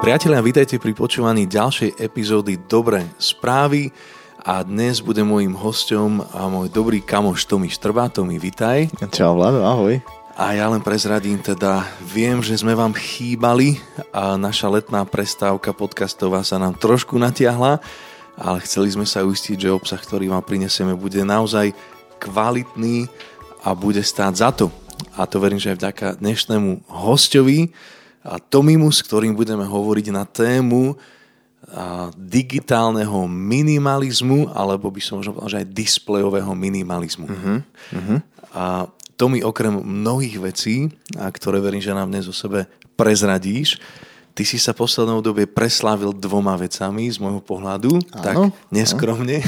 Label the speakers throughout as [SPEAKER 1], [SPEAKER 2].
[SPEAKER 1] Priatelia, vítajte pri počúvaní ďalšej epizódy Dobré správy a dnes bude môjim hosťom a môj dobrý kamoš Tomi Štrbá. Tomi, vitaj.
[SPEAKER 2] Čau Vlado, ahoj.
[SPEAKER 1] A ja len prezradím teda, viem, že sme vám chýbali a naša letná prestávka podcastová sa nám trošku natiahla, ale chceli sme sa uistiť, že obsah, ktorý vám prinesieme, bude naozaj kvalitný a bude stáť za to. A to verím, že aj vďaka dnešnému hostovi, a Tomimu, s ktorým budeme hovoriť na tému digitálneho minimalizmu, alebo by som možno povedal, že aj displejového minimalizmu. Uh-huh. Uh-huh. A Tomi okrem mnohých vecí, a ktoré verím, že nám dnes o sebe prezradíš, ty si sa poslednou dobie preslávil dvoma vecami z môjho pohľadu, áno, tak neskromne.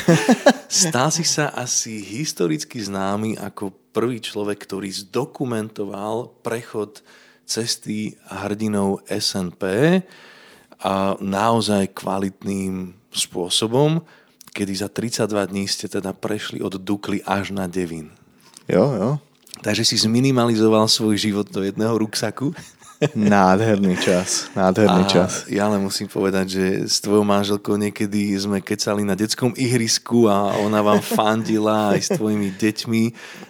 [SPEAKER 1] Stal si sa asi historicky známy ako prvý človek, ktorý zdokumentoval prechod cesty hrdinou SNP a naozaj kvalitným spôsobom, kedy za 32 dní ste teda prešli od Dukly až na Devin.
[SPEAKER 2] Jo, jo.
[SPEAKER 1] Takže si zminimalizoval svoj život do jedného ruksaku.
[SPEAKER 2] Nádherný čas, nádherný
[SPEAKER 1] a
[SPEAKER 2] čas.
[SPEAKER 1] Ja len musím povedať, že s tvojou manželkou niekedy sme kecali na detskom ihrisku a ona vám fandila aj s tvojimi deťmi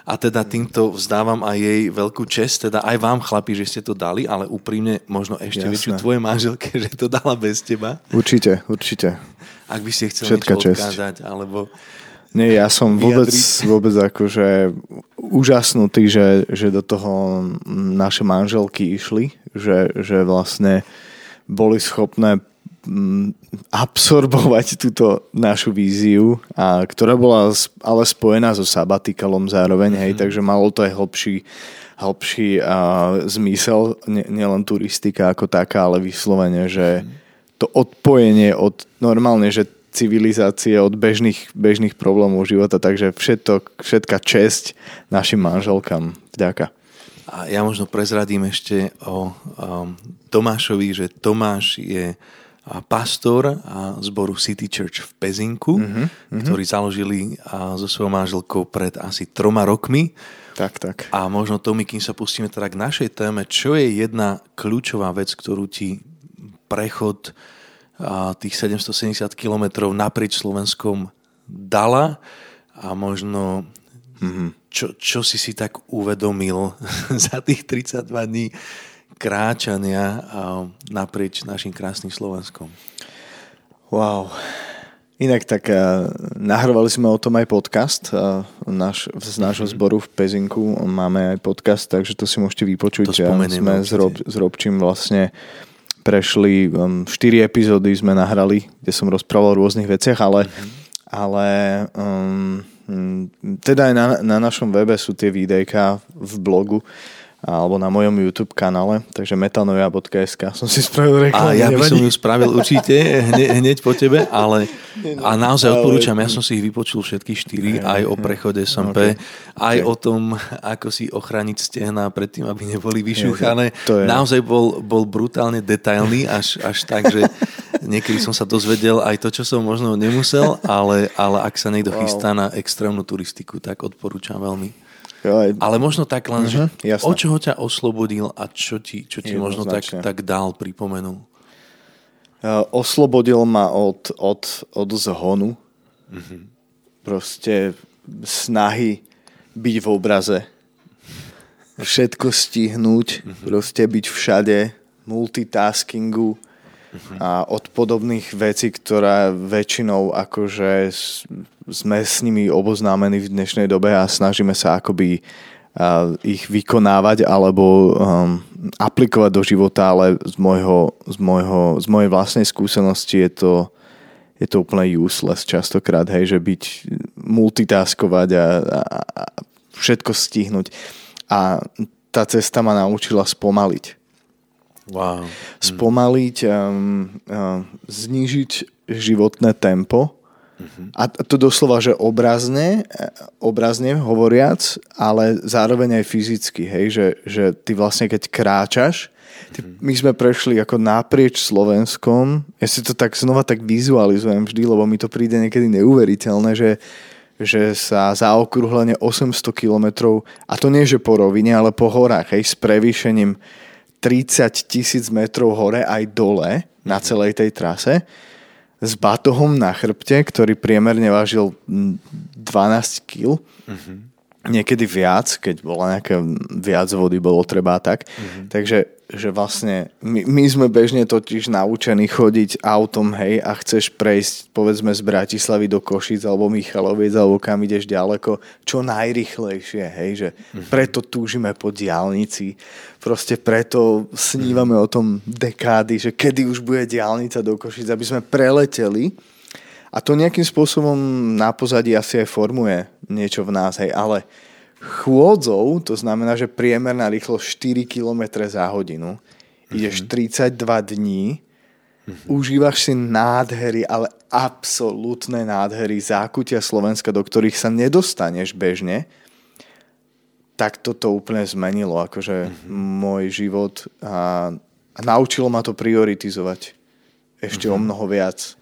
[SPEAKER 1] a teda týmto vzdávam aj jej veľkú čest, teda aj vám chlapi, že ste to dali, ale úprimne možno ešte Jasné. väčšiu tvojej manželke, že to dala bez teba.
[SPEAKER 2] Určite, určite.
[SPEAKER 1] Ak by ste chceli Všetka niečo odkázať, alebo
[SPEAKER 2] nie, ja som vôbec, vôbec akože úžasnutý, že, že do toho naše manželky išli, že, že vlastne boli schopné mm, absorbovať túto našu víziu, a ktorá bola ale spojená so sabatikalom zároveň, mm-hmm. hej, mhm. takže malo to aj hlbší, hlbší a, zmysel, nielen turistika ako taká, ale vyslovene, že mm-hmm. to odpojenie od normálne, že civilizácie, od bežných, bežných problémov života, takže všetko, všetka česť našim manželkám. Vďaka.
[SPEAKER 1] A ja možno prezradím ešte o um, Tomášovi, že Tomáš je pastor a zboru City Church v Pezinku, mm-hmm, ktorý založili a, so svojou manželkou pred asi troma rokmi.
[SPEAKER 2] Tak, tak.
[SPEAKER 1] A možno Tomi, kým sa pustíme teda k našej téme, čo je jedna kľúčová vec, ktorú ti prechod a tých 770 kilometrov naprieč Slovenskom dala a možno mm-hmm. čo, čo si si tak uvedomil za tých 32 dní kráčania naprieč našim krásnym Slovenskom.
[SPEAKER 2] Wow. Inak tak uh, nahrávali sme o tom aj podcast uh, naš, z nášho mm-hmm. zboru v Pezinku. Máme aj podcast, takže to si môžete vypočuť. To ja sme s, Rob, s Robčím vlastne uh, prešli, um, 4 epizódy sme nahrali, kde som rozprával o rôznych veciach, ale, mm-hmm. ale um, teda aj na, na našom webe sú tie videjka v blogu alebo na mojom YouTube kanále, takže metanovia.sk som si spravil reklamu.
[SPEAKER 1] A ja by som ju spravil určite hne, hneď po tebe, ale a naozaj odporúčam, ja som si ich vypočul všetky štyri, aj o prechode SMP, aj o tom, ako si ochraniť stehna pred tým, aby neboli vyšúchané. Naozaj bol, bol brutálne detailný, až, až tak, že niekedy som sa dozvedel aj to, čo som možno nemusel, ale, ale ak sa niekto chystá na extrémnu turistiku, tak odporúčam veľmi. Ale možno tak len, uh-huh, že jasné. od čoho ťa oslobodil a čo ti, čo ti možno tak, tak dal, pripomenul?
[SPEAKER 2] Uh, oslobodil ma od, od, od zhonu. Uh-huh. Proste snahy byť v obraze. Všetko stihnúť, uh-huh. proste byť všade, multitaskingu. A od podobných vecí, ktorá väčšinou akože sme s nimi oboznámení v dnešnej dobe a snažíme sa akoby ich vykonávať alebo um, aplikovať do života, ale z, môjho, z, môjho, z mojej vlastnej skúsenosti je to, je to úplne useless častokrát, hej, že byť multitaskovať a, a, a všetko stihnúť. A tá cesta ma naučila spomaliť.
[SPEAKER 1] Wow.
[SPEAKER 2] Spomaliť, um, um, znížiť životné tempo Uh-huh. A to doslova, že obrazne, obrazne hovoriac, ale zároveň aj fyzicky, hej, že, že ty vlastne keď kráčaš, ty, uh-huh. my sme prešli ako naprieč Slovenskom, ja si to tak znova tak vizualizujem vždy, lebo mi to príde niekedy neuveriteľné, že, že sa zaokrúhlenie 800 kilometrov, a to nie že po rovine, ale po horách, hej, s prevýšením 30 tisíc metrov hore aj dole na celej tej trase s batohom na chrbte, ktorý priemerne vážil 12 kg. Uh-huh niekedy viac, keď bola nejaká viac vody, bolo treba tak. Mm-hmm. Takže že vlastne my, my sme bežne totiž naučení chodiť autom, hej, a chceš prejsť povedzme z Bratislavy do Košic alebo Michaloviec alebo kam ideš ďaleko, čo najrychlejšie, hej, že mm-hmm. preto túžime po diálnici, proste preto snívame o tom dekády, že kedy už bude diálnica do Košic, aby sme preleteli a to nejakým spôsobom na pozadí asi aj formuje niečo v nás, hej, ale chôdzou, to znamená, že priemerná rýchlosť 4 km za hodinu, mm-hmm. ideš 32 dní, mm-hmm. užívaš si nádhery, ale absolútne nádhery zákutia Slovenska, do ktorých sa nedostaneš bežne, tak toto úplne zmenilo akože mm-hmm. môj život a, a naučilo ma to prioritizovať ešte mm-hmm. o mnoho viac.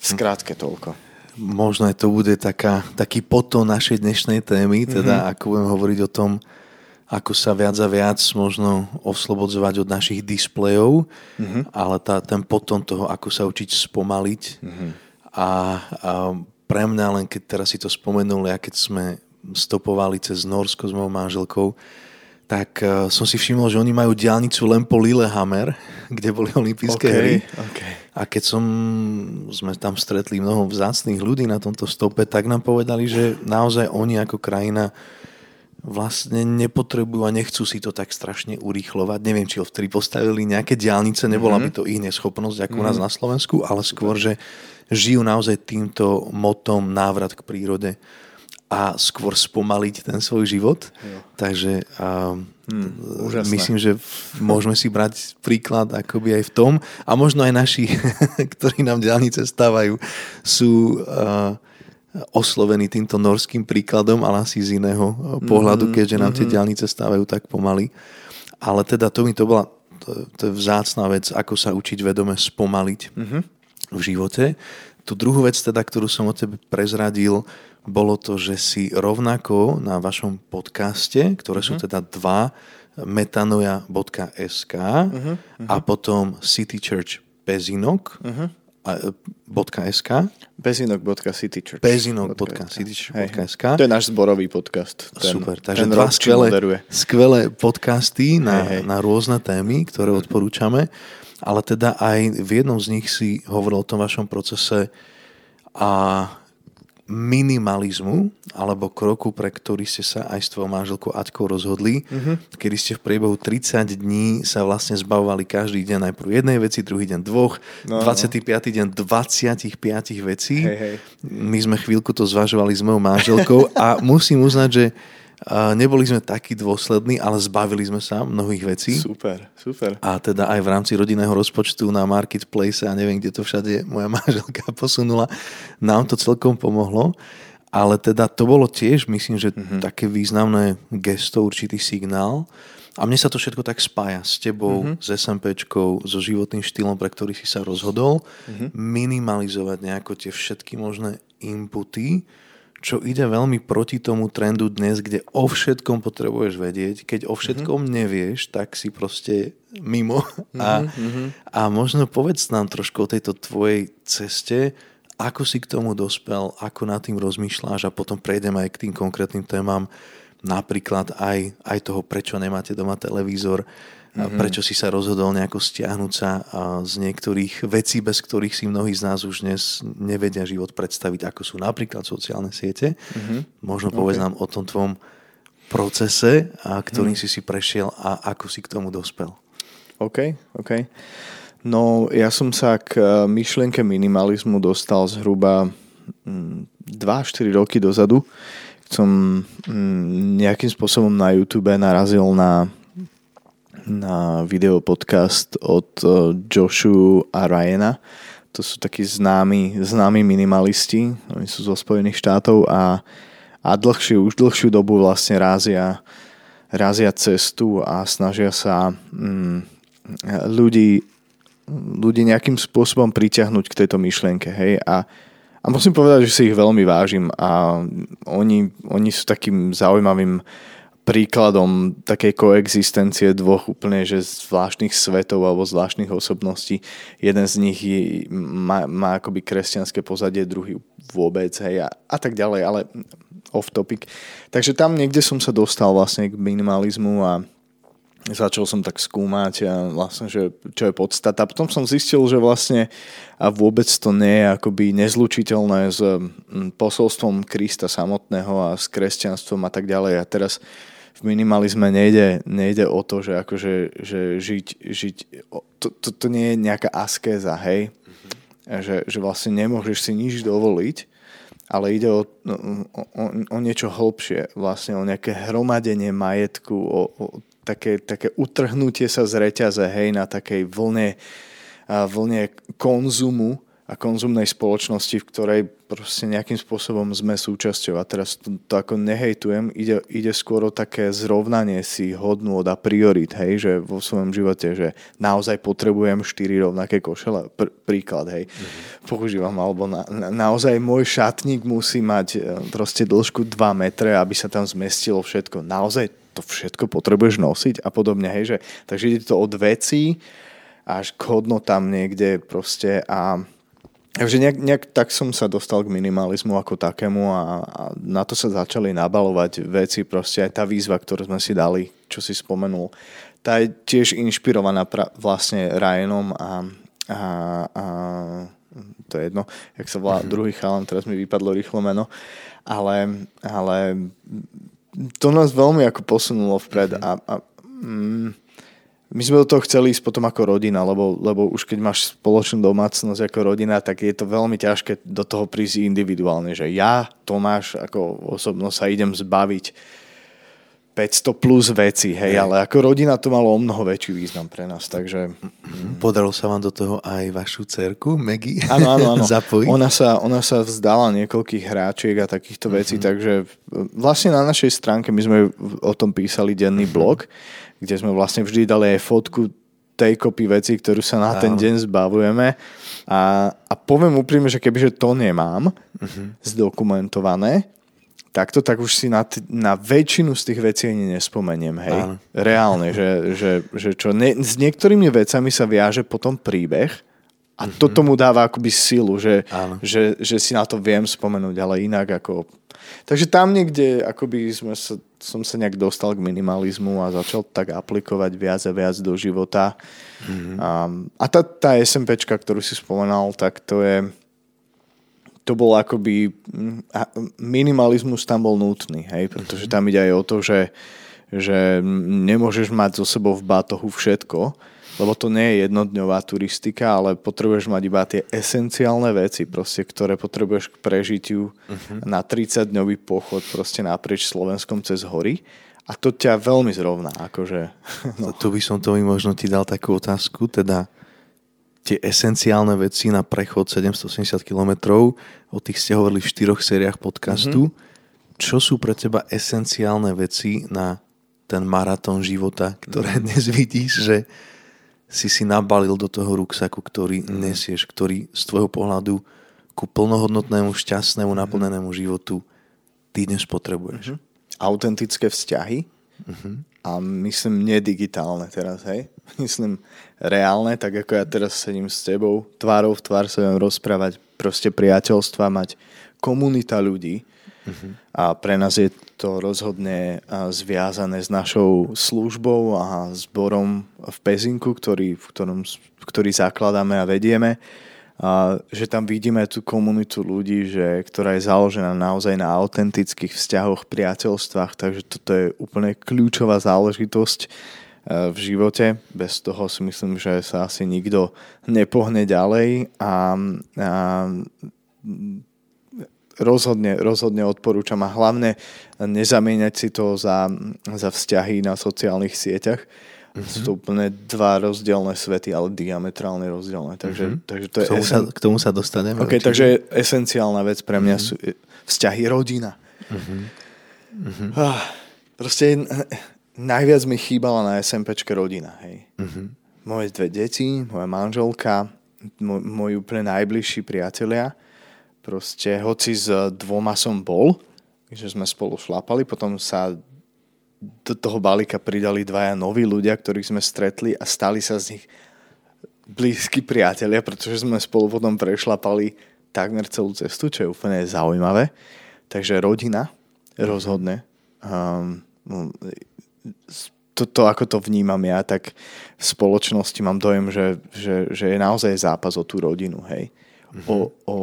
[SPEAKER 2] Skrátke toľko.
[SPEAKER 1] Možno aj to bude taká, taký potom našej dnešnej témy, teda mm-hmm. ako budem hovoriť o tom, ako sa viac a viac možno oslobodzovať od našich displejov, mm-hmm. ale tá, ten potom toho, ako sa učiť spomaliť. Mm-hmm. A, a pre mňa len keď teraz si to spomenul, ja keď sme stopovali cez Norsko s mojou manželkou, tak uh, som si všimol, že oni majú diálnicu len po Lillehammer, kde boli olympijské okay, hry.
[SPEAKER 2] Okay.
[SPEAKER 1] A keď som, sme tam stretli mnoho vzácných ľudí na tomto stope, tak nám povedali, že naozaj oni ako krajina vlastne nepotrebujú a nechcú si to tak strašne urýchlovať. Neviem, či ho vtedy postavili nejaké diálnice, nebola mm-hmm. by to ich neschopnosť ako mm-hmm. u nás mhm. na Slovensku, ale skôr, že žijú naozaj týmto motom návrat k prírode a skôr spomaliť ten svoj život. Jo. Takže um, hmm, myslím, že môžeme si brať príklad akoby aj v tom a možno aj naši, ktorí nám diálnice stávajú, sú uh, oslovení týmto norským príkladom, ale asi z iného pohľadu, mm-hmm, keďže nám mm-hmm. tie diálnice stávajú tak pomaly. Ale teda to mi to bola to, to je vzácná vec, ako sa učiť vedome spomaliť mm-hmm. v živote. Tu druhú vec teda, ktorú som o tebe prezradil, bolo to, že si rovnako na vašom podcaste, ktoré sú mhm. teda dva, metanoja.sk uh-huh. uh-huh. a potom City Church Pezinok, uh-huh. .sk
[SPEAKER 2] Pezinok.citychurch
[SPEAKER 1] Pezinok.citychurch.sk
[SPEAKER 2] To je náš zborový podcast.
[SPEAKER 1] Ten, Super, takže ten dva skvelé, skvelé podcasty na, hey, hey. na rôzne témy, ktoré odporúčame, ale teda aj v jednom z nich si hovoril o tom vašom procese a minimalizmu alebo kroku, pre ktorý ste sa aj s tvojou manželkou Aťkou rozhodli, mm-hmm. kedy ste v priebehu 30 dní sa vlastne zbavovali každý deň najprv jednej veci, druhý deň dvoch, no, 25. No. deň 25 vecí. Hej, hej. My sme chvíľku to zvažovali s mojou manželkou a musím uznať, že neboli sme takí dôslední, ale zbavili sme sa mnohých vecí.
[SPEAKER 2] Super, super.
[SPEAKER 1] A teda aj v rámci rodinného rozpočtu na marketplace a neviem, kde to všade moja manželka posunula, nám to celkom pomohlo. Ale teda to bolo tiež, myslím, že mm-hmm. také významné gesto, určitý signál. A mne sa to všetko tak spája s tebou, mm-hmm. s SMPčkou, so životným štýlom, pre ktorý si sa rozhodol. Mm-hmm. Minimalizovať nejako tie všetky možné inputy, čo ide veľmi proti tomu trendu dnes, kde o všetkom potrebuješ vedieť. Keď o všetkom mm-hmm. nevieš, tak si proste mimo. A, mm-hmm. a možno povedz nám trošku o tejto tvojej ceste, ako si k tomu dospel, ako nad tým rozmýšľaš a potom prejdeme aj k tým konkrétnym témam, napríklad aj, aj toho, prečo nemáte doma televízor, Mm-hmm. Prečo si sa rozhodol nejako stiahnuť sa z niektorých vecí, bez ktorých si mnohí z nás už dnes nevedia život predstaviť, ako sú napríklad sociálne siete. Mm-hmm. Možno povedz okay. nám o tom tvojom procese, a ktorým mm. si si prešiel a ako si k tomu dospel.
[SPEAKER 2] OK, OK. No, ja som sa k e, myšlienke minimalizmu dostal zhruba 2-4 mm, roky dozadu. Som mm, nejakým spôsobom na YouTube narazil na na video podcast od eh, Joshu a Ryana. To sú takí známi, známi minimalisti, oni sú zo Spojených štátov a, a dlhšiu, už dlhšiu dobu vlastne rázia, rázia cestu a snažia sa mm, ľudí, ľudí nejakým spôsobom priťahnuť k tejto myšlienke. Hej? A, a musím povedať, že si ich veľmi vážim a oni, oni sú takým zaujímavým príkladom takej koexistencie dvoch úplne že zvláštnych svetov alebo zvláštnych osobností. Jeden z nich je, má, má akoby kresťanské pozadie, druhý vôbec, hej, a, a tak ďalej, ale off topic. Takže tam niekde som sa dostal vlastne k minimalizmu a začal som tak skúmať a vlastne, že čo je podstata. Potom som zistil, že vlastne a vôbec to nie je akoby nezlučiteľné s posolstvom Krista samotného a s kresťanstvom a tak ďalej. A teraz v minimalizme nejde, nejde o to, že akože že žiť, žiť to, to, to nie je nejaká askéza, hej? Mm-hmm. Že, že vlastne nemôžeš si nič dovoliť, ale ide o, o, o, o niečo hlbšie, vlastne o nejaké hromadenie majetku, o, o také, také utrhnutie sa z reťaze, hej, na takej vlne, vlne konzumu a konzumnej spoločnosti, v ktorej proste nejakým spôsobom sme súčasťou. A teraz to, to ako nehejtujem, ide, ide skôr o také zrovnanie si hodnú a priorit, hej, že vo svojom živote, že naozaj potrebujem štyri rovnaké košele. Pr- príklad, hej, mm-hmm. používam, alebo na, na, naozaj môj šatník musí mať e, proste dĺžku 2 metre, aby sa tam zmestilo všetko. Naozaj to všetko potrebuješ nosiť a podobne, hej, že, takže ide to od vecí až k hodnotám niekde proste a Takže nejak, nejak tak som sa dostal k minimalizmu ako takému a, a na to sa začali nabalovať veci, proste aj tá výzva, ktorú sme si dali, čo si spomenul, tá je tiež inšpirovaná pra, vlastne Ryanom a, a, a to je jedno, jak sa volá mm-hmm. druhý chalan, teraz mi vypadlo rýchlo meno, ale, ale to nás veľmi ako posunulo vpred a, a mm, my sme do toho chceli ísť potom ako rodina, lebo, lebo už keď máš spoločnú domácnosť ako rodina, tak je to veľmi ťažké do toho prísť individuálne, že ja, Tomáš, ako osobnosť sa idem zbaviť 500 plus veci, hej, hej, ale ako rodina to malo o mnoho väčší význam pre nás, takže...
[SPEAKER 1] Podarilo sa vám do toho aj vašu cerku, Maggie,
[SPEAKER 2] áno, áno, áno. zapojiť? Ona sa, ona sa vzdala niekoľkých hráčiek a takýchto uh-huh. vecí, takže vlastne na našej stránke my sme o tom písali denný uh-huh. blog, kde sme vlastne vždy dali aj fotku tej kopy veci, ktorú sa na ten deň zbavujeme. A, a poviem úprimne, že kebyže to nemám uh-huh. zdokumentované, takto, tak už si na, t- na väčšinu z tých vecí ani nespomeniem, hej. Áno. Reálne, že, že, že čo, ne, s niektorými vecami sa viaže potom príbeh a mm-hmm. to tomu dáva akoby silu, že, že, že si na to viem spomenúť, ale inak ako... Takže tam niekde akoby sme sa, som sa nejak dostal k minimalizmu a začal tak aplikovať viac a viac do života. Mm-hmm. A, a tá, tá SMPčka, ktorú si spomenal, tak to je to bol akoby, minimalizmus tam bol nutný, hej, pretože tam ide aj o to, že, že nemôžeš mať so sebou v bátohu všetko, lebo to nie je jednodňová turistika, ale potrebuješ mať iba tie esenciálne veci, proste, ktoré potrebuješ k prežitiu uh-huh. na 30-dňový pochod proste naprieč Slovenskom cez hory. A to ťa veľmi zrovná. Akože,
[SPEAKER 1] no. Tu by som to možno ti dal takú otázku, teda tie esenciálne veci na prechod 780 km, o tých ste hovorili v štyroch sériách podcastu. Mm-hmm. Čo sú pre teba esenciálne veci na ten maratón života, ktoré mm-hmm. dnes vidíš, že si si nabalil do toho ruksaku, ktorý mm-hmm. nesieš, ktorý z tvojho pohľadu ku plnohodnotnému, šťastnému, mm-hmm. naplnenému životu ty dnes potrebuješ. Mm-hmm.
[SPEAKER 2] Autentické vzťahy mm-hmm. a myslím nedigitálne teraz, hej? Myslím reálne, tak ako ja teraz sedím s tebou, tvárou v tvár sa viem rozprávať, proste priateľstva, mať komunita ľudí. Uh-huh. A pre nás je to rozhodne zviazané s našou službou a zborom v Pezinku, ktorý, v ktorom, ktorý zakladáme a vedieme. A že tam vidíme tú komunitu ľudí, že, ktorá je založená naozaj na autentických vzťahoch, priateľstvách, takže toto je úplne kľúčová záležitosť v živote. Bez toho si myslím, že sa asi nikto nepohne ďalej a, a rozhodne, rozhodne odporúčam a hlavne nezamieňať si to za, za vzťahy na sociálnych sieťach. Mm-hmm. Sú to úplne dva rozdielne svety, ale diametrálne rozdielne. Takže, mm-hmm. takže to je
[SPEAKER 1] k, tomu esen... sa, k tomu sa dostaneme.
[SPEAKER 2] Okay, takže esenciálna vec pre mňa mm-hmm. sú vzťahy rodina. Mm-hmm. Ah, proste najviac mi chýbala na SMPčke rodina, hej. Uh-huh. Moje dve deti, moja manželka, môj, moji úplne najbližší priatelia. Proste, hoci s dvoma som bol, že sme spolu šlapali, potom sa do toho balíka pridali dvaja noví ľudia, ktorých sme stretli a stali sa z nich blízki priatelia, pretože sme spolu potom prešlapali takmer celú cestu, čo je úplne zaujímavé. Takže rodina rozhodne. Um, to, to, ako to vnímam ja, tak v spoločnosti mám dojem, že, že, že je naozaj zápas o tú rodinu, hej. Mm-hmm. O, o,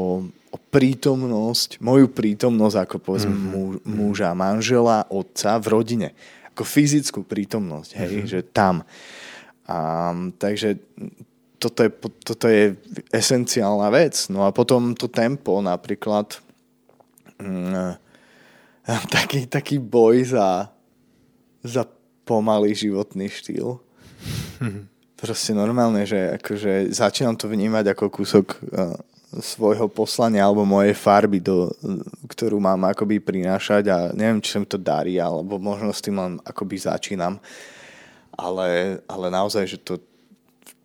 [SPEAKER 2] o prítomnosť, moju prítomnosť ako povedzme mm-hmm. muža, manžela, otca v rodine. Ako fyzickú prítomnosť, hej, mm-hmm. že tam. A, takže toto je, toto je esenciálna vec. No a potom to tempo napríklad mm, taký, taký boj za, za pomalý životný štýl. Proste normálne, že akože začínam to vnímať ako kúsok uh, svojho poslania alebo mojej farby, do, ktorú mám akoby prinášať a neviem, či sa mi to darí, alebo možno s tým len akoby začínam. Ale, ale naozaj, že to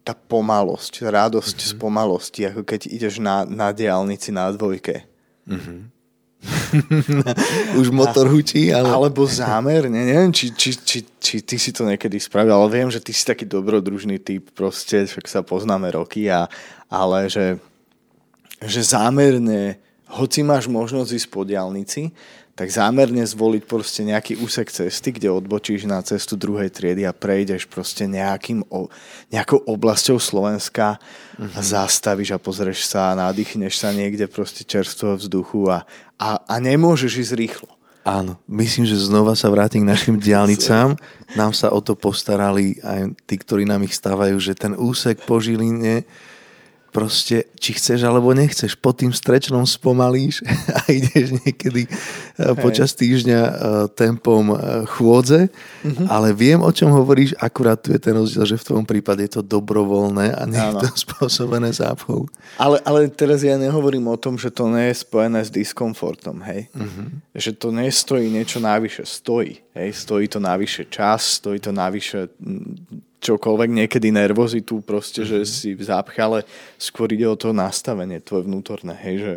[SPEAKER 2] tá pomalosť, radosť mm-hmm. z pomalosti, ako keď ideš na, na diálnici na dvojke. Mm-hmm
[SPEAKER 1] Už motor hučí, ale...
[SPEAKER 2] Alebo zámerne, neviem, či, či, či, či ty si to niekedy spravil, ale viem, že ty si taký dobrodružný typ, proste, však sa poznáme roky, a, ale že, že zámerne, hoci máš možnosť ísť po diálnici, tak zámerne zvoliť proste nejaký úsek cesty, kde odbočíš na cestu druhej triedy a prejdeš proste nejakým, nejakou oblasťou Slovenska mm-hmm. a mhm. zastavíš a pozrieš sa a nadýchneš sa niekde proste čerstvého vzduchu a, a, a nemôžeš ísť rýchlo.
[SPEAKER 1] Áno, myslím, že znova sa vrátim k našim diálnicám. Nám sa o to postarali aj tí, ktorí nám ich stávajú, že ten úsek po Žiline proste, či chceš alebo nechceš, pod tým strečnom spomalíš a ideš niekedy Hej. počas týždňa e, tempom e, chôdze, mm-hmm. ale viem, o čom hovoríš, akurát tu je ten rozdiel, že v tom prípade je to dobrovoľné a nie je to spôsobené zápchou.
[SPEAKER 2] Ale, ale teraz ja nehovorím o tom, že to nie je spojené s diskomfortom, hej. Mm-hmm. Že to nestojí niečo navyše, stojí, hej, stojí to navyše čas, stojí to navyše čokoľvek, niekedy nervozitu proste, mm-hmm. že mhm. si v zápche, ale skôr ide o to nastavenie tvoje vnútorné, hej, že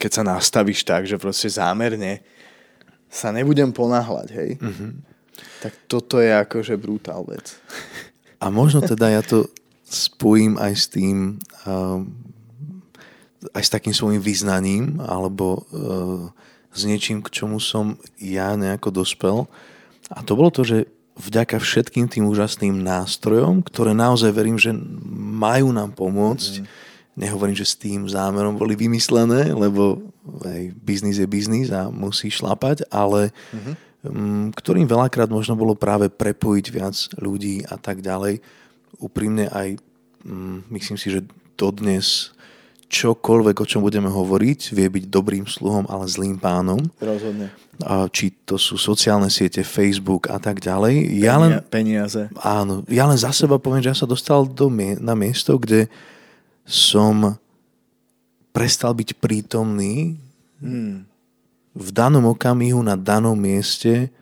[SPEAKER 2] keď sa nastavíš tak, že proste zámerne sa nebudem ponáhľať, hej, mm-hmm. tak toto je akože brutál vec.
[SPEAKER 1] A možno teda ja to spojím aj s tým, uh, aj s takým svojim vyznaním, alebo uh, s niečím, k čomu som ja nejako dospel. A to bolo to, že vďaka všetkým tým úžasným nástrojom, ktoré naozaj verím, že majú nám pomôcť. Mm. Nehovorím, že s tým zámerom boli vymyslené, lebo aj biznis je biznis a musí šlapať, ale mm-hmm. m, ktorým veľakrát možno bolo práve prepojiť viac ľudí a tak ďalej. Úprimne aj m, myslím si, že dodnes čokoľvek, o čom budeme hovoriť, vie byť dobrým sluhom, ale zlým pánom.
[SPEAKER 2] Rozhodne.
[SPEAKER 1] A či to sú sociálne siete, Facebook a tak ďalej.
[SPEAKER 2] Penia, ja len, peniaze.
[SPEAKER 1] Áno, ja len za seba poviem, že ja sa dostal do, na miesto, kde som prestal byť prítomný hmm. v danom okamihu na danom mieste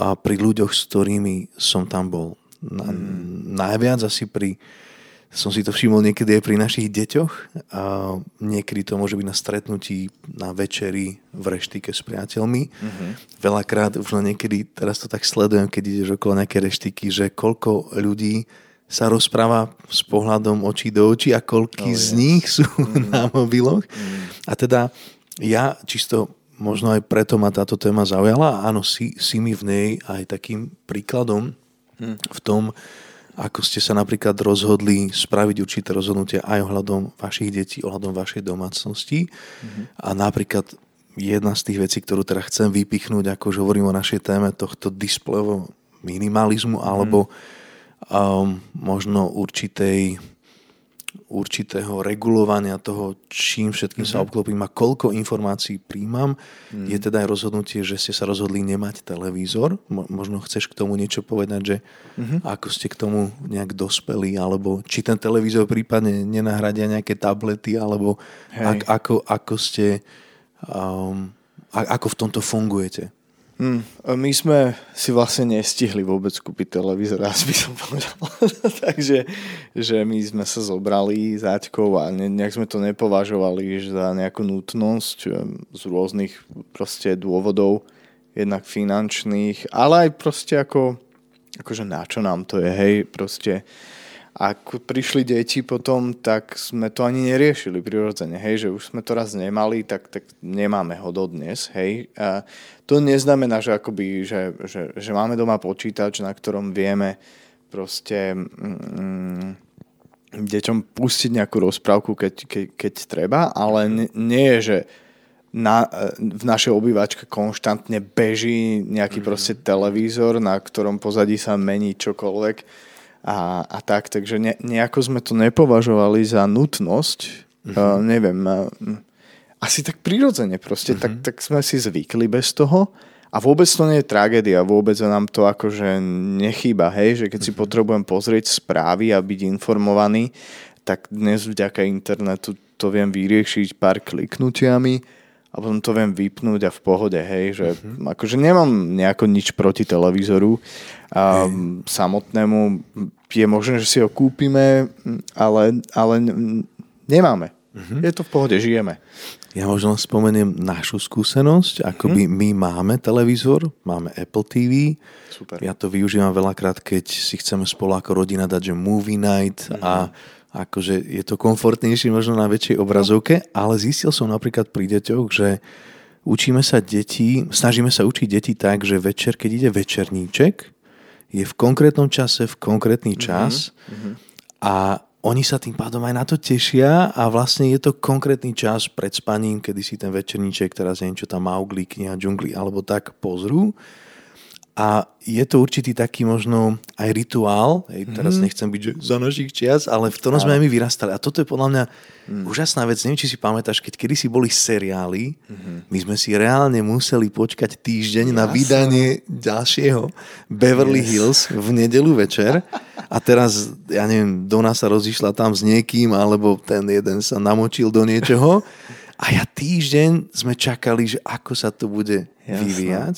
[SPEAKER 1] a pri ľuďoch, s ktorými som tam bol. Na, hmm. Najviac asi pri som si to všimol niekedy aj pri našich deťoch a niekedy to môže byť na stretnutí, na večeri, v reštike s priateľmi. Mm-hmm. Veľakrát, už len niekedy, teraz to tak sledujem, keď ideš okolo nejaké reštiky, že koľko ľudí sa rozpráva s pohľadom očí do očí a koľky oh, z nich sú mm. na mobiloch. Mm. A teda ja čisto možno aj preto ma táto téma zaujala. Áno, si, si mi v nej aj takým príkladom mm. v tom, ako ste sa napríklad rozhodli spraviť určité rozhodnutia aj ohľadom vašich detí, ohľadom vašej domácnosti. Mm-hmm. A napríklad jedna z tých vecí, ktorú teda chcem vypichnúť, ako už hovorím o našej téme tohto displejového minimalizmu alebo mm. um, možno určitej určitého regulovania toho, čím všetkým mm-hmm. sa mhm. obklopím a koľko informácií príjmam, mm-hmm. je teda aj rozhodnutie, že ste sa rozhodli nemať televízor. Mo- možno chceš k tomu niečo povedať, že mm-hmm. ako ste k tomu nejak dospeli, alebo či ten televízor prípadne nenahradia nejaké tablety, alebo ak, ako, ako ste, um, a, ako v tomto fungujete.
[SPEAKER 2] Hmm, my sme si vlastne nestihli vôbec kúpiť televízor, ja by som povedal. Takže že my sme sa zobrali záťkou a ne, nejak sme to nepovažovali za nejakú nutnosť z rôznych proste dôvodov. jednak finančných, ale aj proste ako, akože na čo nám to je, hej, proste ak prišli deti potom, tak sme to ani neriešili prirodzene, hej, že už sme to raz nemali, tak, tak nemáme ho dodnes, hej. A to neznamená, že, akoby, že, že, že máme doma počítač, na ktorom vieme proste mm, deťom pustiť nejakú rozprávku, keď, keď, keď treba, ale nie, nie je, že na, v našej obývačke konštantne beží nejaký mm-hmm. proste televízor, na ktorom pozadí sa mení čokoľvek a, a tak, takže ne, nejako sme to nepovažovali za nutnosť, mm-hmm. uh, neviem, uh, asi tak prirodzene proste, mm-hmm. tak, tak sme si zvykli bez toho a vôbec to nie je tragédia, vôbec nám to akože nechýba, hej, že keď si potrebujem pozrieť správy a byť informovaný, tak dnes vďaka internetu to viem vyriešiť pár kliknutiami a potom to viem vypnúť a v pohode, hej, že mm-hmm. akože nemám nejako nič proti televízoru a hey. samotnému je možné, že si ho kúpime, ale, ale nemáme. Mm-hmm. Je to v pohode, žijeme.
[SPEAKER 1] Ja možno spomeniem našu skúsenosť, ako by mm-hmm. my máme televízor, máme Apple TV. Super. Ja to využívam veľakrát, keď si chceme spolu ako rodina dať, že movie night mm-hmm. a akože je to komfortnejšie možno na väčšej obrazovke, ale zistil som napríklad pri deťoch, že učíme sa deti, snažíme sa učiť deti tak, že večer, keď ide večerníček, je v konkrétnom čase, v konkrétny mhm, čas mm-hmm. a oni sa tým pádom aj na to tešia a vlastne je to konkrétny čas pred spaním, kedy si ten večerníček, teraz neviem, čo tam Maugli, kniha džungli alebo tak pozrú a je to určitý taký možno aj rituál, hej, teraz mm. nechcem byť že za našich čias, ale v tom sme aj my vyrastali. A toto je podľa mňa mm. úžasná vec. Neviem, či si pamätáš, keď kedy si boli seriály, mm-hmm. my sme si reálne museli počkať týždeň Jasne. na vydanie ďalšieho Beverly yes. Hills v nedelu večer. A teraz, ja neviem, Dona sa rozišla tam s niekým, alebo ten jeden sa namočil do niečoho. A ja týždeň sme čakali, že ako sa to bude Jasne. vyvíjať.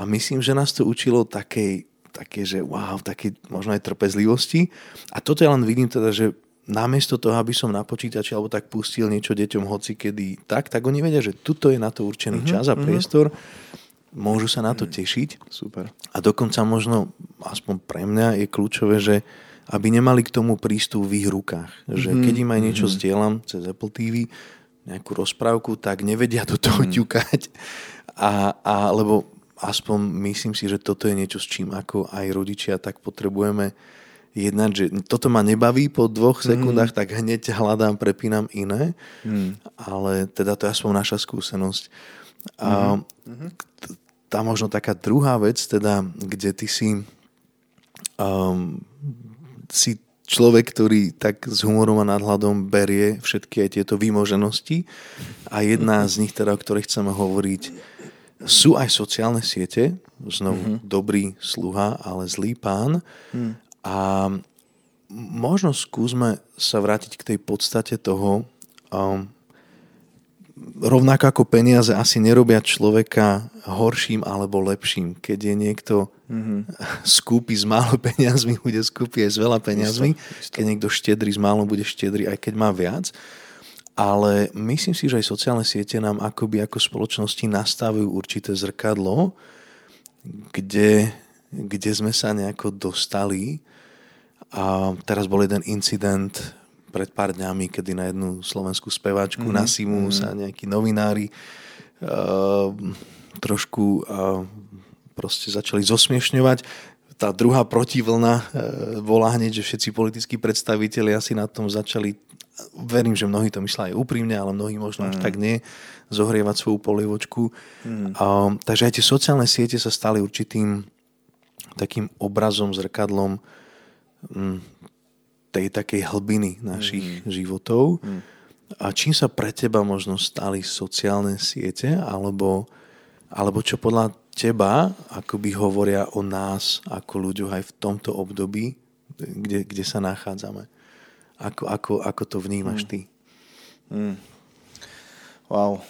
[SPEAKER 1] A myslím, že nás to učilo takej, také, že wow, také možno aj trpezlivosti. A toto ja len vidím teda, že namiesto toho, aby som na počítači alebo tak pustil niečo deťom hoci kedy tak, tak oni vedia, že tuto je na to určený uh-huh, čas a uh-huh. priestor, môžu sa na to mhm. tešiť.
[SPEAKER 2] Super.
[SPEAKER 1] A dokonca možno, aspoň pre mňa je kľúčové, že aby nemali k tomu prístup v ich rukách. Že mm-hmm. keď im aj niečo mm-hmm. zdieľam cez Apple TV, nejakú rozprávku, tak nevedia do toho mm. ťukať. A, a, lebo aspoň myslím si, že toto je niečo, s čím ako aj rodičia tak potrebujeme jednať, že toto ma nebaví po dvoch mhm. sekundách, mm. tak hneď hľadám, prepínam iné, mm. ale teda to je aspoň naša skúsenosť. A mm. tá možno taká druhá vec, teda, kde ty si um, si človek, ktorý tak s humorom a nadhľadom berie všetky aj tieto výmoženosti a jedna z nich, teda, o ktorej chceme hovoriť, sú aj sociálne siete, znovu mm-hmm. dobrý sluha, ale zlý pán. Mm. A možno skúsme sa vrátiť k tej podstate toho, um, rovnako ako peniaze asi nerobia človeka horším alebo lepším. Keď je niekto mm-hmm. skúpi s málo peniazmi, bude skúpi aj s veľa peniazmi. Isto, isto. Keď niekto štedrý s málo, bude štedrý aj keď má viac ale myslím si, že aj sociálne siete nám akoby ako spoločnosti nastavujú určité zrkadlo, kde, kde sme sa nejako dostali. A teraz bol jeden incident pred pár dňami, kedy na jednu slovenskú speváčku mm-hmm. na Simu mm-hmm. sa nejakí novinári uh, trošku uh, proste začali zosmiešňovať. Tá druhá protivlna bola hneď, že všetci politickí predstavitelia si na tom začali verím, že mnohí to myslia aj úprimne, ale mnohí možno mm. až tak nie, zohrievať svoju polievočku. Mm. Um, takže aj tie sociálne siete sa stali určitým takým obrazom, zrkadlom um, tej takej hlbiny našich mm. životov. Mm. A čím sa pre teba možno stali sociálne siete, alebo, alebo čo podľa teba akoby hovoria o nás ako ľuďoch aj v tomto období, kde, kde sa nachádzame? Ako, ako, ako to vnímaš ty? Mm.
[SPEAKER 2] Wow.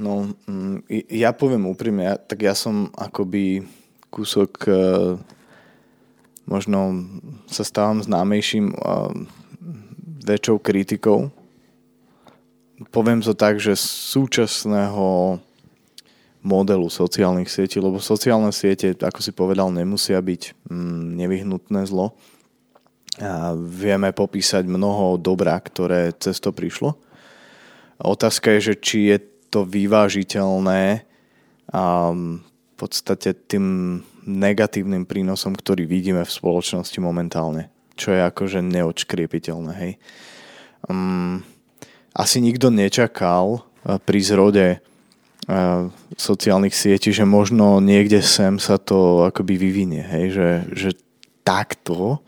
[SPEAKER 2] No, mm, ja poviem úprimne, ja, tak ja som akoby kúsok uh, možno sa stávam známejším uh, väčšou kritikou. Poviem to tak, že súčasného modelu sociálnych sietí, lebo sociálne siete, ako si povedal, nemusia byť mm, nevyhnutné zlo. A vieme popísať mnoho dobra, ktoré cez to prišlo. Otázka je, že či je to vyvážiteľné a v podstate tým negatívnym prínosom, ktorý vidíme v spoločnosti momentálne, čo je akože neočkriepiteľné. Hej. Um, asi nikto nečakal pri zrode sociálnych sietí, že možno niekde sem sa to akoby vyvinie, hej, že, že takto.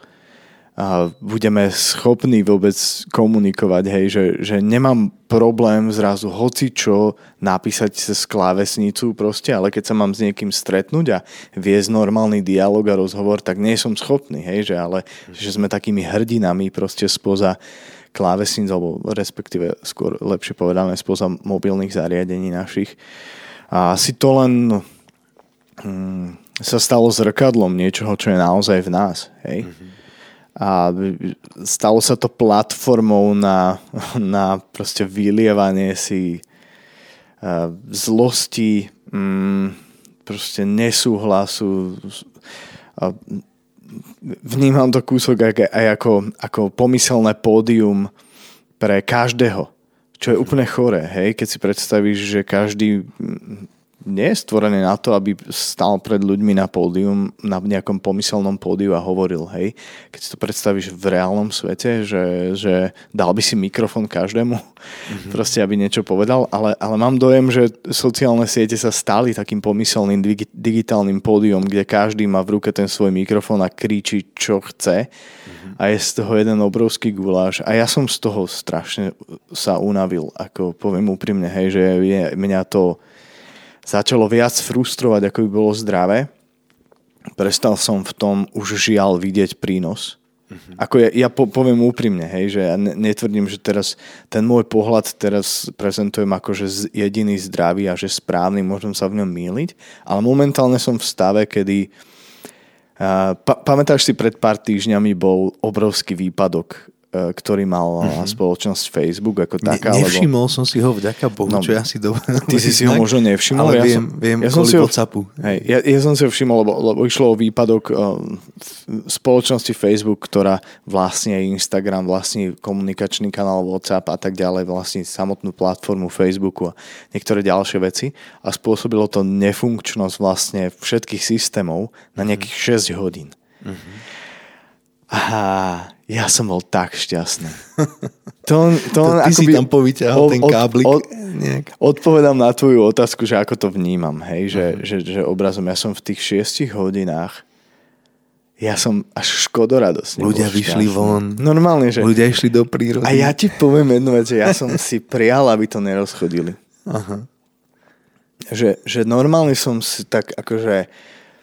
[SPEAKER 2] A budeme schopní vôbec komunikovať, hej, že, že nemám problém zrazu hoci čo napísať cez klávesnicu proste, ale keď sa mám s niekým stretnúť a viesť normálny dialog a rozhovor, tak nie som schopný, hej, že ale že sme takými hrdinami proste spoza klávesníc, alebo respektíve skôr lepšie povedané spoza mobilných zariadení našich. A asi to len hm, sa stalo zrkadlom niečoho, čo je naozaj v nás. Hej? Mm-hmm. A stalo sa to platformou na, na proste vylievanie si uh, zlosti, um, proste nesúhlasu, uh, vnímam to kúsok aj, aj ako, ako pomyselné pódium pre každého, čo je úplne choré, hej, keď si predstavíš, že každý nie je stvorený na to, aby stal pred ľuďmi na pódium, na nejakom pomyselnom pódiu a hovoril, hej. Keď si to predstavíš v reálnom svete, že, že dal by si mikrofón každému, mm-hmm. proste, aby niečo povedal, ale, ale mám dojem, že sociálne siete sa stali takým pomyselným digi- digitálnym pódium, kde každý má v ruke ten svoj mikrofón a kričí, čo chce mm-hmm. a je z toho jeden obrovský guláš a ja som z toho strašne sa unavil, ako poviem úprimne, hej, že je, mňa to začalo viac frustrovať, ako by bolo zdravé. Prestal som v tom už žiaľ vidieť prínos. Uh-huh. Ako ja, ja po, poviem úprimne, hej, že ja netvrdím, že teraz ten môj pohľad teraz prezentujem ako, že jediný zdravý a že správny, môžem sa v ňom míliť, ale momentálne som v stave, kedy uh, pa, pamätáš si, pred pár týždňami bol obrovský výpadok ktorý mal mm-hmm. spoločnosť Facebook ako taká.
[SPEAKER 1] Ne, nevšimol lebo... som si ho vďaka Bohu, no, čo ja si dobre.
[SPEAKER 2] Ty si si ho možno nevšimol.
[SPEAKER 1] Ale
[SPEAKER 2] ja
[SPEAKER 1] viem, som, viem ja som si ho, WhatsAppu.
[SPEAKER 2] Hej, ja, ja som si ho všimol, lebo, lebo išlo o výpadok uh, spoločnosti Facebook, ktorá vlastne Instagram, vlastne komunikačný kanál WhatsApp a tak ďalej, vlastne samotnú platformu Facebooku a niektoré ďalšie veci a spôsobilo to nefunkčnosť vlastne všetkých systémov na mhm. nejakých 6 hodín. Mm-hmm. A ja som bol tak šťastný.
[SPEAKER 1] To, to, to ty si tam povyťahol ten káblik. Od,
[SPEAKER 2] od, odpovedám na tvoju otázku, že ako to vnímam. Hej? Že, uh-huh. že, že obrazom, ja som v tých šiestich hodinách ja som až škodoradosť.
[SPEAKER 1] Ľudia vyšli von.
[SPEAKER 2] Normálne, že...
[SPEAKER 1] Ľudia išli do prírody.
[SPEAKER 2] A ja ti poviem jednu vec, že ja som si prial, aby to nerozchodili. Aha. Že, že normálne som si tak akože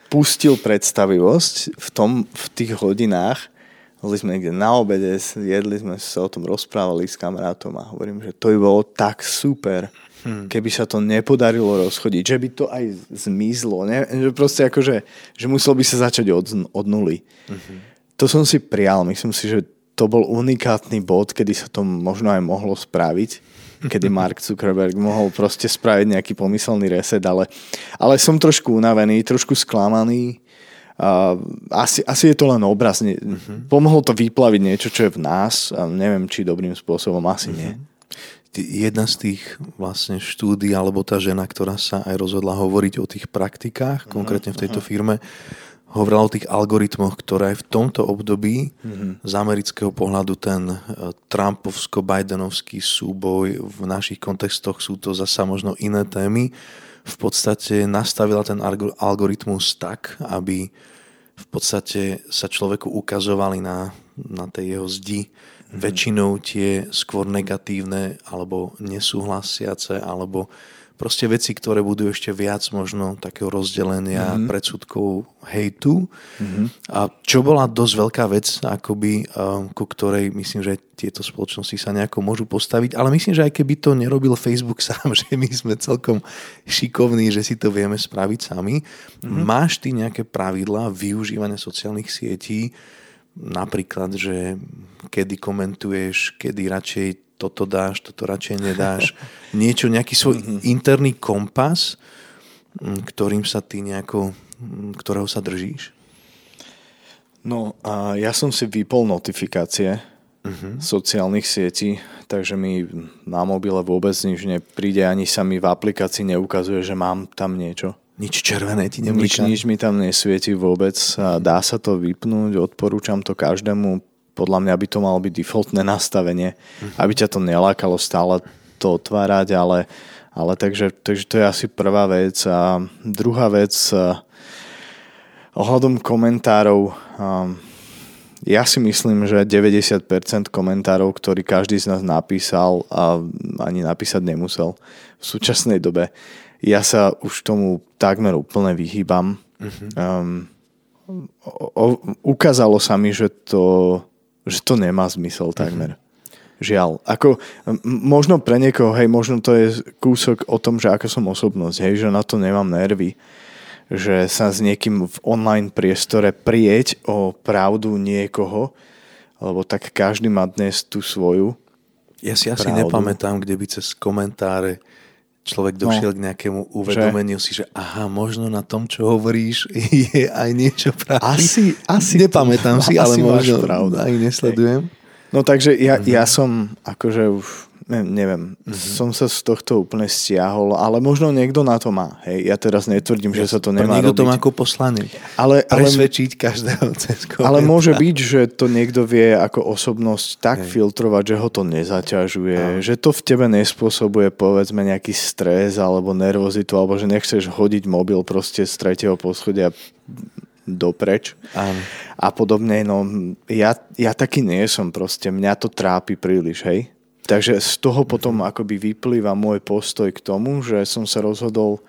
[SPEAKER 2] pustil predstavivosť v, tom, v tých hodinách boli sme niekde na obede, jedli sme sa o tom rozprávali s kamarátom a hovorím, že to by bolo tak super, hmm. keby sa to nepodarilo rozchodiť, že by to aj zmizlo. Ne? Že proste akože, že musel by sa začať od, od nuly. Hmm. To som si prial, myslím si, že to bol unikátny bod, kedy sa to možno aj mohlo spraviť, kedy Mark Zuckerberg mohol proste spraviť nejaký pomyselný reset, ale, ale som trošku unavený, trošku sklamaný, Uh, asi, asi je to len obraz. Uh-huh. Pomohlo to vyplaviť niečo, čo je v nás. A neviem, či dobrým spôsobom, asi uh-huh. nie.
[SPEAKER 1] Jedna z tých vlastne štúdí, alebo tá žena, ktorá sa aj rozhodla hovoriť o tých praktikách, uh-huh. konkrétne v tejto uh-huh. firme, hovorila o tých algoritmoch, ktoré v tomto období uh-huh. z amerického pohľadu ten e, Trumpovsko-Bidenovský súboj v našich kontextoch sú to zasa možno iné témy. V podstate nastavila ten algoritmus tak, aby v podstate sa človeku ukazovali na, na tej jeho zdi mm-hmm. väčšinou tie skôr negatívne alebo nesúhlasiace alebo proste veci, ktoré budú ešte viac možno takého rozdelenia mm-hmm. predsudkov hejtu. Mm-hmm. A čo bola dosť veľká vec, akoby, uh, ku ktorej myslím, že tieto spoločnosti sa nejako môžu postaviť, ale myslím, že aj keby to nerobil Facebook sám, že my sme celkom šikovní, že si to vieme spraviť sami. Mm-hmm. Máš ty nejaké pravidlá využívania sociálnych sietí, napríklad, že kedy komentuješ, kedy radšej toto dáš, toto radšej nedáš. Niečo, nejaký svoj mm-hmm. interný kompas, ktorým sa ty nejako, ktorého sa držíš?
[SPEAKER 2] No a ja som si vypol notifikácie uh-huh. sociálnych sietí, takže mi na mobile vôbec nič nepríde, ani sa mi v aplikácii neukazuje, že mám tam niečo.
[SPEAKER 1] Nič červené ti
[SPEAKER 2] nemlíka? Nič, nič mi tam nesvieti vôbec. Dá sa to vypnúť, odporúčam to každému. Podľa mňa by to malo byť defaultné nastavenie, uh-huh. aby ťa to nelákalo stále to otvárať, ale, ale takže, takže to je asi prvá vec. A druhá vec, ohľadom komentárov, ja si myslím, že 90% komentárov, ktorý každý z nás napísal a ani napísať nemusel v súčasnej dobe, ja sa už tomu takmer úplne vyhýbam. Uh-huh. Um, o, o, ukázalo sa mi, že to, že to nemá zmysel takmer. Uh-huh. Žiaľ. Ako, možno pre niekoho, hej, možno to je kúsok o tom, že ako som osobnosť, hej, že na to nemám nervy že sa s niekým v online priestore prieť o pravdu niekoho, lebo tak každý má dnes tú svoju
[SPEAKER 1] Ja si pravdu. asi nepamätám, kde by cez komentáre človek no. došiel no, k nejakému uvedomeniu že? si, že aha, možno na tom, čo hovoríš, je aj niečo pravdy.
[SPEAKER 2] Asi, asi
[SPEAKER 1] Nepamätám to, si, ale možno pravdu. aj nesledujem.
[SPEAKER 2] No takže ja, uh-huh. ja som akože už ne, neviem, mm-hmm. som sa z tohto úplne stiahol, ale možno niekto na to má. Hej, ja teraz netvrdím, že sa to nemá
[SPEAKER 1] niekto
[SPEAKER 2] robiť.
[SPEAKER 1] to má ako poslanie.
[SPEAKER 2] Ale,
[SPEAKER 1] Presvedčiť ale, každého cez
[SPEAKER 2] Ale môže byť, že to niekto vie ako osobnosť tak hej. filtrovať, že ho to nezaťažuje, Aj. že to v tebe nespôsobuje povedzme nejaký stres alebo nervozitu, alebo že nechceš hodiť mobil proste z tretieho poschodia dopreč
[SPEAKER 1] Áno.
[SPEAKER 2] a podobne. No, ja, ja taký nie som proste, mňa to trápi príliš, hej. Takže z toho potom akoby vyplýva môj postoj k tomu, že som sa rozhodol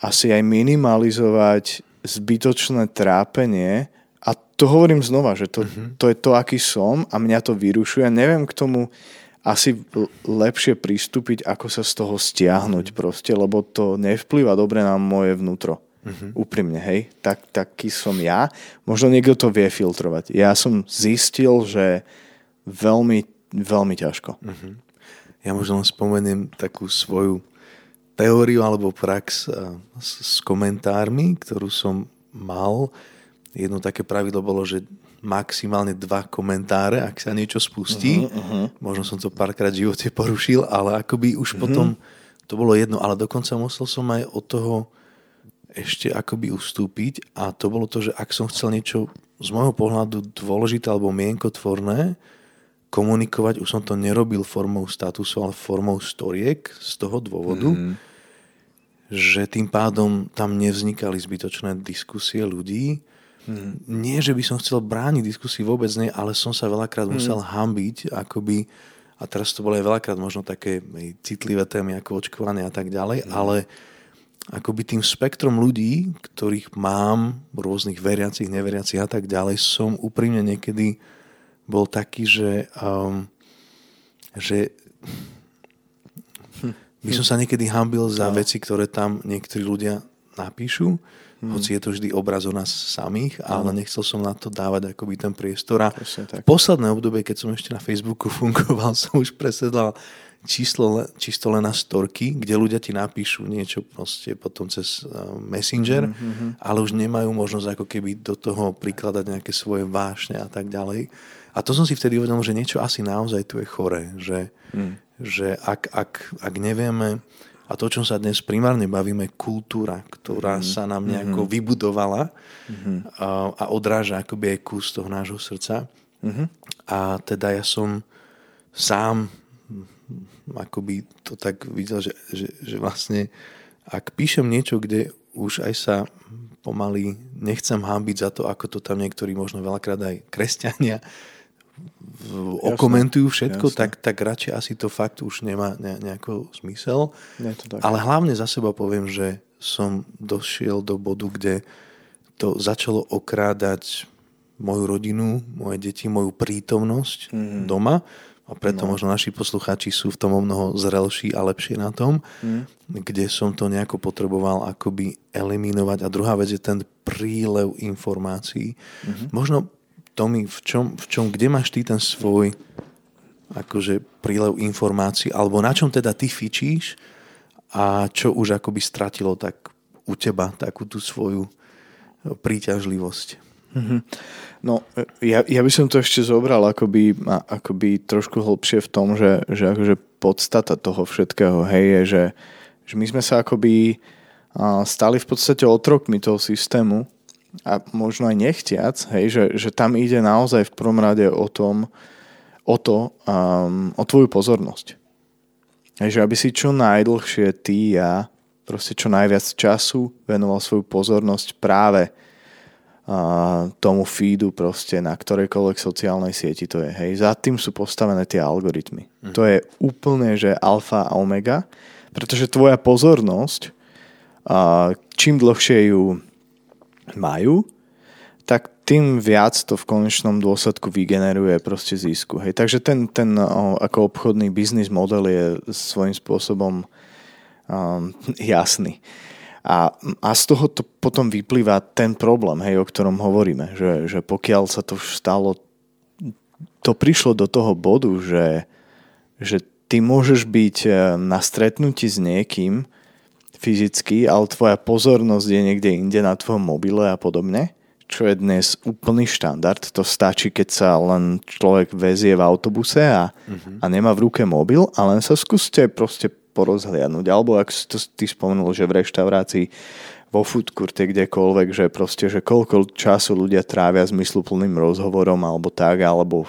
[SPEAKER 2] asi aj minimalizovať zbytočné trápenie a to hovorím znova, že to, uh-huh. to je to, aký som a mňa to vyrušuje. Neviem k tomu asi lepšie pristúpiť, ako sa z toho stiahnuť uh-huh. proste, lebo to nevplýva dobre na moje vnútro. Uh-huh. Úprimne, hej. Tak, taký som ja. Možno niekto to vie filtrovať. Ja som zistil, že veľmi veľmi ťažko. Uh-huh.
[SPEAKER 1] Ja možno spomeniem takú svoju teóriu alebo prax s, s komentármi, ktorú som mal. Jedno také pravidlo bolo, že maximálne dva komentáre, ak sa niečo spustí. Uh-huh, uh-huh. Možno som to párkrát v živote porušil, ale akoby už uh-huh. potom to bolo jedno. Ale dokonca musel som aj od toho ešte akoby ustúpiť a to bolo to, že ak som chcel niečo z môjho pohľadu dôležité alebo mienkotvorné, komunikovať, už som to nerobil formou statusu, ale formou storiek z toho dôvodu, mm. že tým pádom tam nevznikali zbytočné diskusie ľudí. Mm. Nie, že by som chcel brániť diskusii vôbec nie, ale som sa veľakrát mm. musel hambiť, akoby, a teraz to bolo aj veľakrát možno také citlivé témy ako očkovanie a tak ďalej, mm. ale akoby tým spektrom ľudí, ktorých mám, rôznych veriacich, neveriacich a tak ďalej, som úprimne niekedy bol taký, že, um, že by som sa niekedy hambil za no. veci, ktoré tam niektorí ľudia napíšu, hmm. hoci je to vždy obraz o nás samých, hmm. ale nechcel som na to dávať akoby ten priestor. A v posledné obdobie, keď som ešte na Facebooku fungoval, som už presedal číslo, čisto len na storky, kde ľudia ti napíšu niečo proste potom cez uh, Messenger, mm-hmm. ale už nemajú možnosť ako keby do toho prikladať nejaké svoje vášne a tak ďalej. A to som si vtedy uvedomil, že niečo asi naozaj tu je chore, že, mm. že ak, ak, ak nevieme, a to, čo sa dnes primárne bavíme, kultúra, ktorá mm. sa nám nejako mm-hmm. vybudovala mm-hmm. a, a odráža akoby aj kus toho nášho srdca. Mm-hmm. A teda ja som sám akoby to tak videl, že, že, že vlastne ak píšem niečo, kde už aj sa pomaly nechcem hábiť za to, ako to tam niektorí možno veľakrát aj kresťania okomentujú všetko, tak, tak radšej asi to fakt už nemá ne, nejako zmysel.
[SPEAKER 2] Nie to tak.
[SPEAKER 1] Ale hlavne za seba poviem, že som došiel do bodu, kde to začalo okrádať moju rodinu, moje deti, moju prítomnosť mm. doma a preto no. možno naši poslucháči sú v tom o mnoho zrelší a lepšie na tom, mm. kde som to nejako potreboval akoby eliminovať. A druhá vec je ten prílev informácií. Mm-hmm. Možno Tomi, v čom, v čom, kde máš ty ten svoj akože prílev informácií, alebo na čom teda ty fičíš a čo už akoby stratilo tak u teba takú tú svoju príťažlivosť.
[SPEAKER 2] Mm-hmm. No, ja, ja by som to ešte zobral akoby, akoby trošku hlbšie v tom, že, že akože podstata toho všetkého, hej, je, že, že my sme sa akoby stali v podstate otrokmi toho systému a možno aj nechtiac, hej, že, že tam ide naozaj v prvom rade o tom, o to, um, o tvoju pozornosť. Hej, že aby si čo najdlhšie ty a proste čo najviac času venoval svoju pozornosť práve tomu feedu proste na ktorejkoľvek sociálnej sieti to je. Hej. Za tým sú postavené tie algoritmy. Mm. To je úplne, že alfa a omega, pretože tvoja pozornosť, čím dlhšie ju majú, tak tým viac to v konečnom dôsledku vygeneruje proste zisku. Hej. Takže ten, ten ako obchodný biznis model je svojím spôsobom um, jasný. A, a z toho to potom vyplýva ten problém, hej, o ktorom hovoríme, že, že pokiaľ sa to stalo, to prišlo do toho bodu, že, že ty môžeš byť e, na stretnutí s niekým fyzicky, ale tvoja pozornosť je niekde inde na tvojom mobile a podobne, čo je dnes úplný štandard. To stačí, keď sa len človek vezie v autobuse a, uh-huh. a nemá v ruke mobil a len sa skúste proste porozhliadnúť. Alebo ak si to ty spomenul, že v reštaurácii vo foodcourte, kdekoľvek, že proste, že koľko času ľudia trávia zmysluplným rozhovorom alebo tak, alebo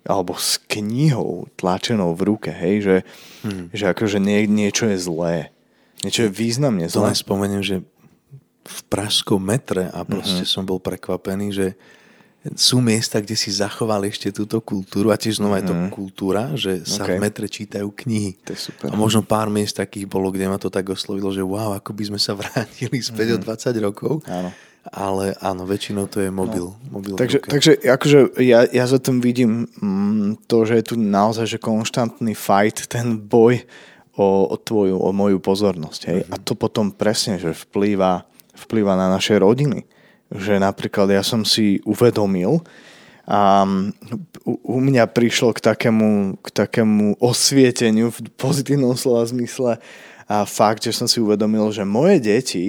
[SPEAKER 2] alebo s knihou tlačenou v ruke, hej, že, hmm. že akože nie, niečo je zlé. Niečo je významne.
[SPEAKER 1] To len spomeniem, že v pražskom metre a proste mm-hmm. som bol prekvapený, že sú miesta, kde si zachovali ešte túto kultúru a tiež znova je to mhm. kultúra, že sa okay. v metre čítajú knihy.
[SPEAKER 2] To je super.
[SPEAKER 1] A možno pár miest takých bolo, kde ma to tak oslovilo, že wow, ako by sme sa vrátili späť mm. o 20 rokov.
[SPEAKER 2] Áno.
[SPEAKER 1] Ale áno, väčšinou to je mobil. No. mobil
[SPEAKER 2] takže, takže akože ja, ja za tom vidím mm, to, že je tu naozaj že konštantný fight, ten boj o, o tvoju, o moju pozornosť. Hej? Mm-hmm. A to potom presne, že vplýva, vplýva na naše rodiny že napríklad ja som si uvedomil, a u, u mňa prišlo k takému, k takému osvieteniu v pozitívnom slova zmysle a fakt, že som si uvedomil, že moje deti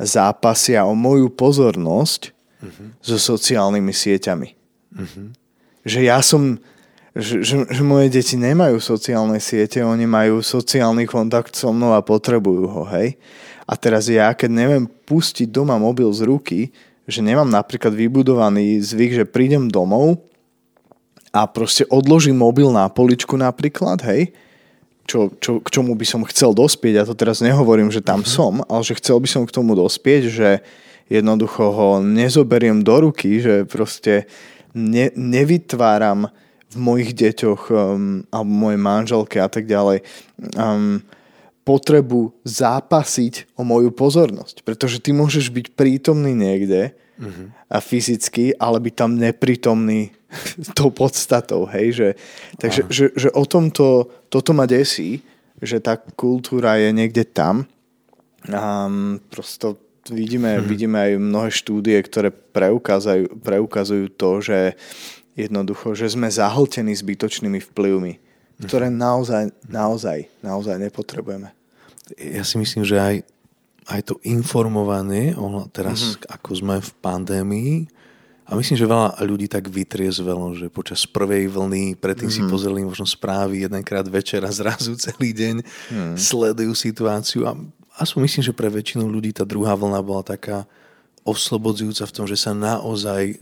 [SPEAKER 2] zápasia o moju pozornosť uh-huh. so sociálnymi sieťami. Uh-huh. Že ja som, že, že, že moje deti nemajú sociálne siete, oni majú sociálny kontakt so mnou a potrebujú ho, hej. A teraz ja, keď neviem pustiť doma mobil z ruky, že nemám napríklad vybudovaný zvyk, že prídem domov a proste odložím mobil na poličku napríklad, hej, čo, čo, k čomu by som chcel dospieť, ja to teraz nehovorím, že tam mm-hmm. som, ale že chcel by som k tomu dospieť, že jednoducho ho nezoberiem do ruky, že proste ne, nevytváram v mojich deťoch um, alebo mojej manželke a tak ďalej um, potrebu zápasiť o moju pozornosť. Pretože ty môžeš byť prítomný niekde uh-huh. a fyzicky, ale byť tam neprítomný tou podstatou. Hej? Že, takže že, že o tomto, toto ma desí, že tá kultúra je niekde tam. A prosto vidíme, uh-huh. vidíme aj mnohé štúdie, ktoré preukazujú, preukazujú to, že jednoducho, že sme zahltení zbytočnými vplyvmi, ktoré naozaj, naozaj, naozaj nepotrebujeme
[SPEAKER 1] ja si myslím, že aj, aj to informovanie, teraz mm-hmm. ako sme v pandémii, a myslím, že veľa ľudí tak vytriezvelo, že počas prvej vlny, predtým mm-hmm. si mhm. pozreli možno správy jedenkrát večer a zrazu celý deň mm. sledujú situáciu a aspoň myslím, že pre väčšinu ľudí tá druhá vlna bola taká oslobodzujúca v tom, že sa naozaj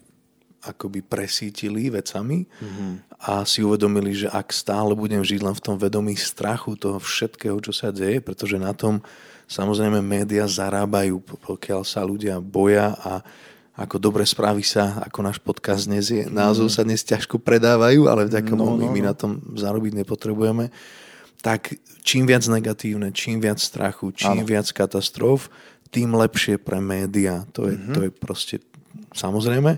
[SPEAKER 1] akoby presítili vecami mm-hmm. a si uvedomili, že ak stále budem žiť len v tom vedomí strachu toho všetkého, čo sa deje, pretože na tom samozrejme médiá zarábajú, pokiaľ sa ľudia boja a ako dobre správy sa, ako náš podcast dnes je. Názov sa dnes ťažko predávajú, ale vďaka no, no, no. my na tom zarobiť nepotrebujeme. Tak čím viac negatívne, čím viac strachu, čím ano. viac katastrof, tým lepšie pre médiá. To je, mm-hmm. to je proste samozrejme.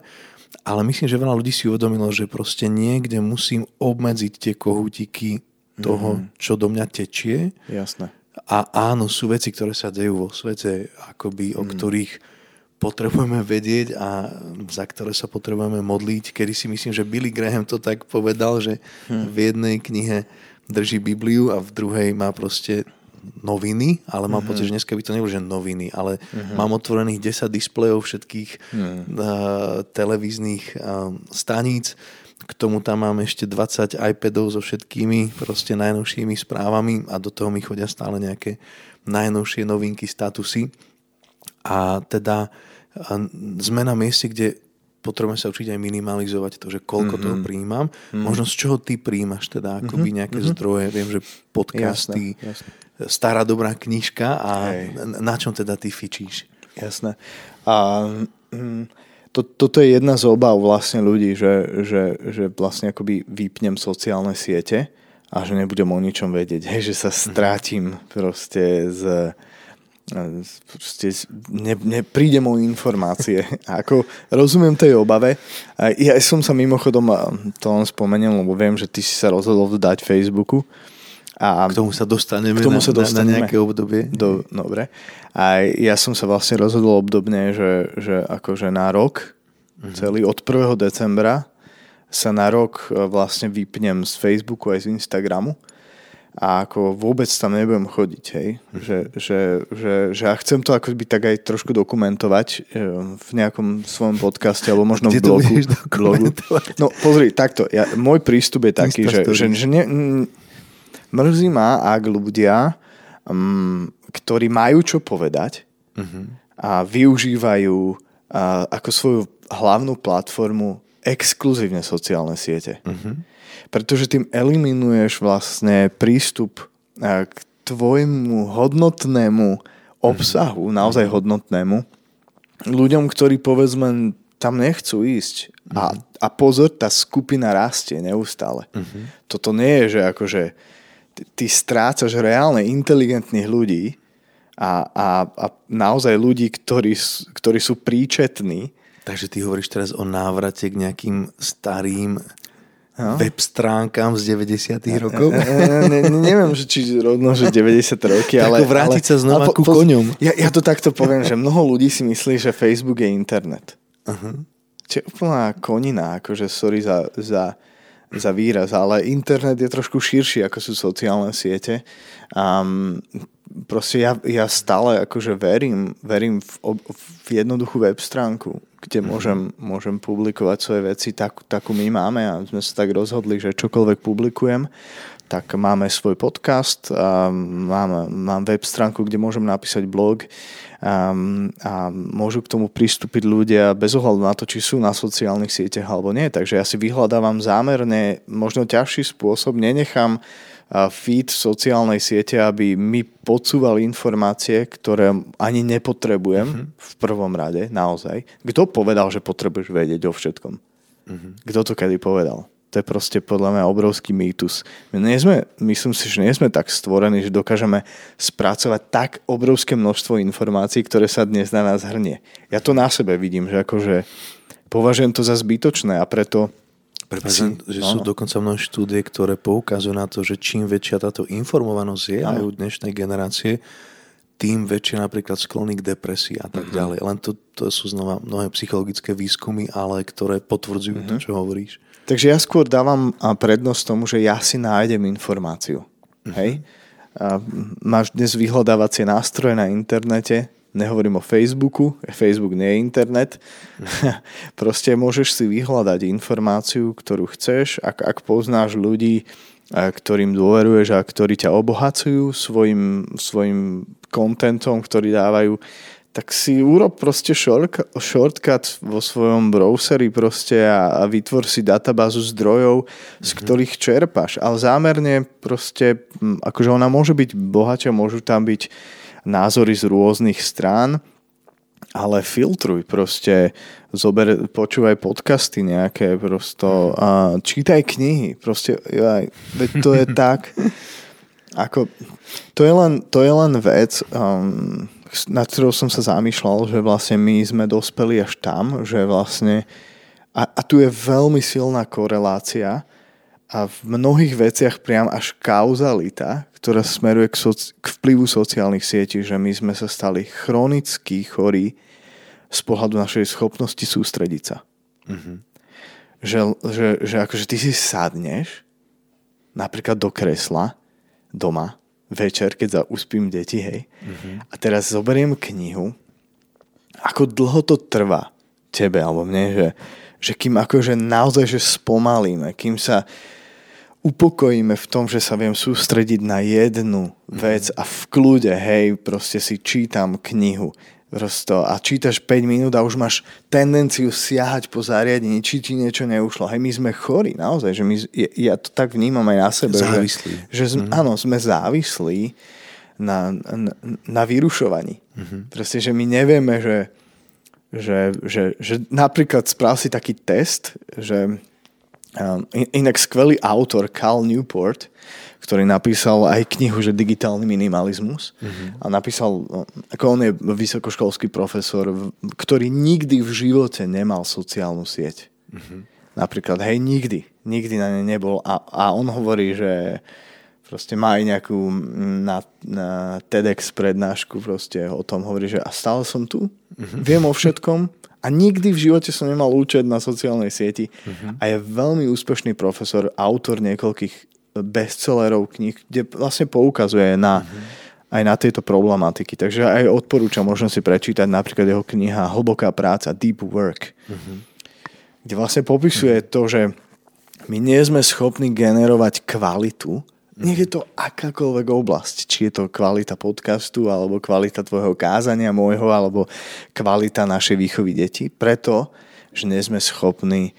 [SPEAKER 1] Ale myslím, že veľa ľudí si uvedomilo, že proste niekde musím obmedziť tie kohútiky toho, mm-hmm. čo do mňa tečie.
[SPEAKER 2] Jasné.
[SPEAKER 1] A áno, sú veci, ktoré sa dejú vo svete, akoby, o mhm. ktorých potrebujeme vedieť a za ktoré sa potrebujeme modliť. Kedy si myslím, že Billy Graham to tak povedal, že mm. v jednej knihe drží Bibliu a v druhej má proste noviny, ale mám mm-hmm. pocit, že dneska by to nebolo, že noviny, ale mm-hmm. mám otvorených 10 displejov všetkých mm. uh, televíznych uh, staníc. K tomu tam mám ešte 20 iPadov so všetkými proste najnovšími správami a do toho mi chodia stále nejaké najnovšie novinky, statusy. A teda uh, sme na mieste, kde potrebujeme sa učiť aj minimalizovať to, že koľko mm-hmm. toho príjmam. Mm-hmm. Možno z čoho ty príjmaš teda akoby mhm. nejaké mm-hmm. zdroje. Viem, že podcasty, jasne, jasne. Stará dobrá knižka a Hej. na čom teda ty fičíš?
[SPEAKER 2] Jasné. A mm, to, toto je jedna z obav vlastne ľudí, že, že, že vlastne akoby vypnem sociálne siete a že nebudem o ničom vedieť. Hej, že sa mhm. strátim proste z proste ne, nepríde o informácie. A ako rozumiem tej obave. Ja som sa mimochodom, to len spomeniem, lebo viem, že ty si sa rozhodol dať Facebooku.
[SPEAKER 1] A k tomu sa dostaneme,
[SPEAKER 2] k tomu sa
[SPEAKER 1] dostaneme na, na nejaké obdobie.
[SPEAKER 2] Do, dobre. A ja som sa vlastne rozhodol obdobne, že, že akože na rok, mm-hmm. celý od 1. decembra sa na rok e, vlastne vypnem z Facebooku aj z Instagramu a ako vôbec tam nebudem chodiť, hej. Hm. Že, že, že, že ja chcem to ako by tak aj trošku dokumentovať e, v nejakom svojom podcaste alebo možno
[SPEAKER 1] Kde
[SPEAKER 2] v blogu.
[SPEAKER 1] blogu.
[SPEAKER 2] No pozri, takto, ja, môj prístup je taký, že, že, že ne, mrzí ma, ak ľudia, um, ktorí majú čo povedať uh-huh. a využívajú a, ako svoju hlavnú platformu exkluzívne sociálne siete. Uh-huh pretože tým eliminuješ vlastne prístup k tvojmu hodnotnému obsahu, naozaj hodnotnému, ľuďom, ktorí povedzme tam nechcú ísť. A, a pozor, tá skupina rastie neustále. Uh-huh. Toto nie je, že akože ty, strácaš reálne inteligentných ľudí a, a, a naozaj ľudí, ktorí, ktorí sú príčetní.
[SPEAKER 1] Takže ty hovoríš teraz o návrate k nejakým starým no. web stránkam z 90 rokov?
[SPEAKER 2] Ne, ne, neviem, že či rovno, že 90 roky, ale...
[SPEAKER 1] vrátiť ale, sa znova ale, ku
[SPEAKER 2] po,
[SPEAKER 1] koňom.
[SPEAKER 2] Ja, ja to takto poviem, že mnoho ľudí si myslí, že Facebook je internet. Uh-huh. Čo je úplná konina, akože sorry za, za, za výraz, ale internet je trošku širší, ako sú sociálne siete. Um, proste ja, ja stále akože verím, verím v, v jednoduchú web stránku, kde mhm. môžem, môžem publikovať svoje veci, tak, takú my máme a sme sa tak rozhodli, že čokoľvek publikujem, tak máme svoj podcast, mám, mám web stránku, kde môžem napísať blog a, a môžu k tomu pristúpiť ľudia bez ohľadu na to, či sú na sociálnych sieťach alebo nie. Takže ja si vyhľadávam zámerne možno ťažší spôsob, nenechám feed sociálnej siete, aby mi podsúval informácie, ktoré ani nepotrebujem mm-hmm. v prvom rade, naozaj. Kto povedal, že potrebuješ vedieť o všetkom? Mm-hmm. Kto to kedy povedal? To je proste podľa mňa obrovský mýtus. My nie sme, myslím si, že nie sme tak stvorení, že dokážeme spracovať tak obrovské množstvo informácií, ktoré sa dnes na nás hrnie. Ja to na sebe vidím, že akože považujem to za zbytočné a preto
[SPEAKER 1] Prepáčam, že no, sú no. dokonca mnohé štúdie, ktoré poukazujú na to, že čím väčšia táto informovanosť je aj u dnešnej generácie, tým väčšie napríklad sklony k depresii a tak uh-huh. ďalej. Len to, to sú znova mnohé psychologické výskumy, ale ktoré potvrdzujú uh-huh. to, mhm. čo hovoríš.
[SPEAKER 2] Takže ja skôr dávam prednosť tomu, že ja si nájdem informáciu. Uh-huh. Hej? A máš dnes vyhľadávacie nástroje na internete, nehovorím o Facebooku, Facebook nie je internet, mm. proste môžeš si vyhľadať informáciu, ktorú chceš, ak, ak poznáš ľudí, ktorým dôveruješ a ktorí ťa obohacujú svojim, svojim kontentom, ktorý dávajú, tak si urob proste short, shortcut vo svojom browseri proste a, a vytvor si databázu zdrojov, mm-hmm. z mhm. ktorých čerpaš. Ale zámerne proste, akože ona môže byť bohačia, môžu tam byť názory z rôznych strán, ale filtruj proste, zober, počúvaj podcasty nejaké, prosto, a čítaj knihy, proste, aj, veď to je tak, ako, to je len, to je len vec, um, nad ktorou som sa zamýšľal, že vlastne my sme dospeli až tam, že vlastne, a, a tu je veľmi silná korelácia, a v mnohých veciach priam až kauzalita, ktorá smeruje k, soci- k vplyvu sociálnych sietí, že my sme sa stali chronicky chorí z pohľadu našej schopnosti sústrediť sa. Mm-hmm. Že, že, že akože ty si sadneš napríklad do kresla doma večer, keď za uspím deti, hej. A teraz zoberiem knihu, ako dlho to trvá tebe alebo mne, že, že kým akože naozaj že spomalíme, kým sa upokojíme v tom, že sa viem sústrediť na jednu vec a v kľude, hej, proste si čítam knihu prosto, a čítaš 5 minút a už máš tendenciu siahať po zariadení, či ti niečo neušlo. Hej, my sme chorí, naozaj, že my, ja to tak vnímam aj na sebe.
[SPEAKER 1] Závislí.
[SPEAKER 2] Že, že mm-hmm. áno, sme závislí na, na, na vyrušovaní. Mm-hmm. Proste, že my nevieme, že, že, že, že napríklad správ si taký test, že um, inak skvelý autor Cal Newport, ktorý napísal aj knihu, že digitálny minimalizmus mm-hmm. a napísal, ako on je vysokoškolský profesor, ktorý nikdy v živote nemal sociálnu sieť. Mm-hmm. Napríklad, hej, nikdy. Nikdy na ne nebol a, a on hovorí, že proste má aj nejakú na, na TEDx prednášku, proste o tom hovorí, že a stále som tu, mm-hmm. viem o všetkom a nikdy v živote som nemal účet na sociálnej sieti mm-hmm. a je veľmi úspešný profesor, autor niekoľkých bestsellerov kníh, kde vlastne poukazuje na, mm-hmm. aj na tieto problematiky. Takže aj odporúčam, možno si prečítať napríklad jeho kniha Hlboká práca, Deep Work, mm-hmm. kde vlastne popisuje mm-hmm. to, že my nie sme schopní generovať kvalitu, mhm. nech je to akákoľvek oblasť, či je to kvalita podcastu, alebo kvalita tvojho kázania môjho, alebo kvalita našej výchovy detí, preto, že nie sme schopní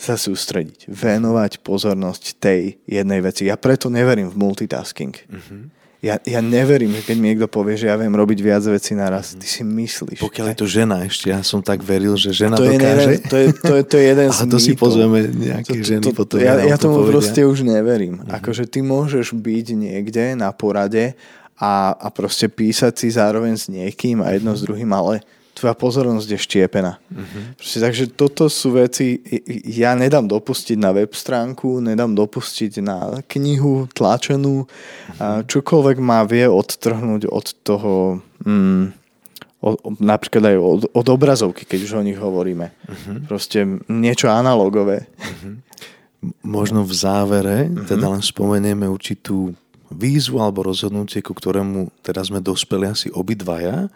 [SPEAKER 2] sa sústrediť, venovať pozornosť tej jednej veci. Ja preto neverím v multitasking. Uh-huh. Ja, ja neverím, keď mi niekto povie, že ja viem robiť viac vecí naraz, ty si myslíš.
[SPEAKER 1] Pokiaľ je to žena ešte, ja som tak veril, že žena to dokáže.
[SPEAKER 2] Je, to, je, to, je, to je jeden z
[SPEAKER 1] A to si pozveme nejaké to, ženy to, potom.
[SPEAKER 2] Ja, ja tomu povedia. proste už neverím. Uh-huh. Akože ty môžeš byť niekde na porade a, a proste písať si zároveň s niekým a jedno uh-huh. s druhým, ale tvoja pozornosť je štiepená. Proste, takže toto sú veci, ja nedám dopustiť na web stránku, nedám dopustiť na knihu tlačenú, uh-huh. čokoľvek ma vie odtrhnúť od toho, mm, od, napríklad aj od, od obrazovky, keď už o nich hovoríme. Uh-huh. Proste niečo analogové. Uh-huh.
[SPEAKER 1] Možno v závere uh-huh. teda len spomenieme určitú výzvu alebo rozhodnutie, ku ktorému teraz sme dospeli asi obidvaja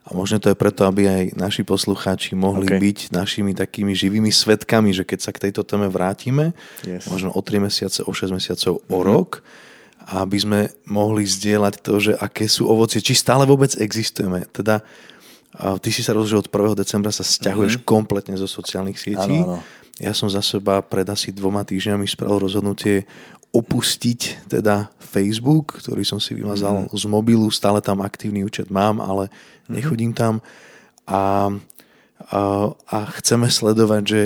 [SPEAKER 1] a možno to je preto, aby aj naši poslucháči mohli okay. byť našimi takými živými svetkami, že keď sa k tejto téme vrátime, yes. možno o 3 mesiace, o 6 mesiacov, mm-hmm. o mhm. rok, aby sme mohli zdieľať to, že aké sú ovocie, či stále vôbec existujeme. Teda ty si sa rozhodol od 1. decembra sa stiahuješ mm-hmm. kompletne zo sociálnych sietí. Ano, ano. Ja som za seba pred asi dvoma týždňami spravil rozhodnutie opustiť teda Facebook, ktorý som si vymazal mm. z mobilu, stále tam aktívny účet mám, ale mm. nechodím tam a, a, a chceme sledovať, že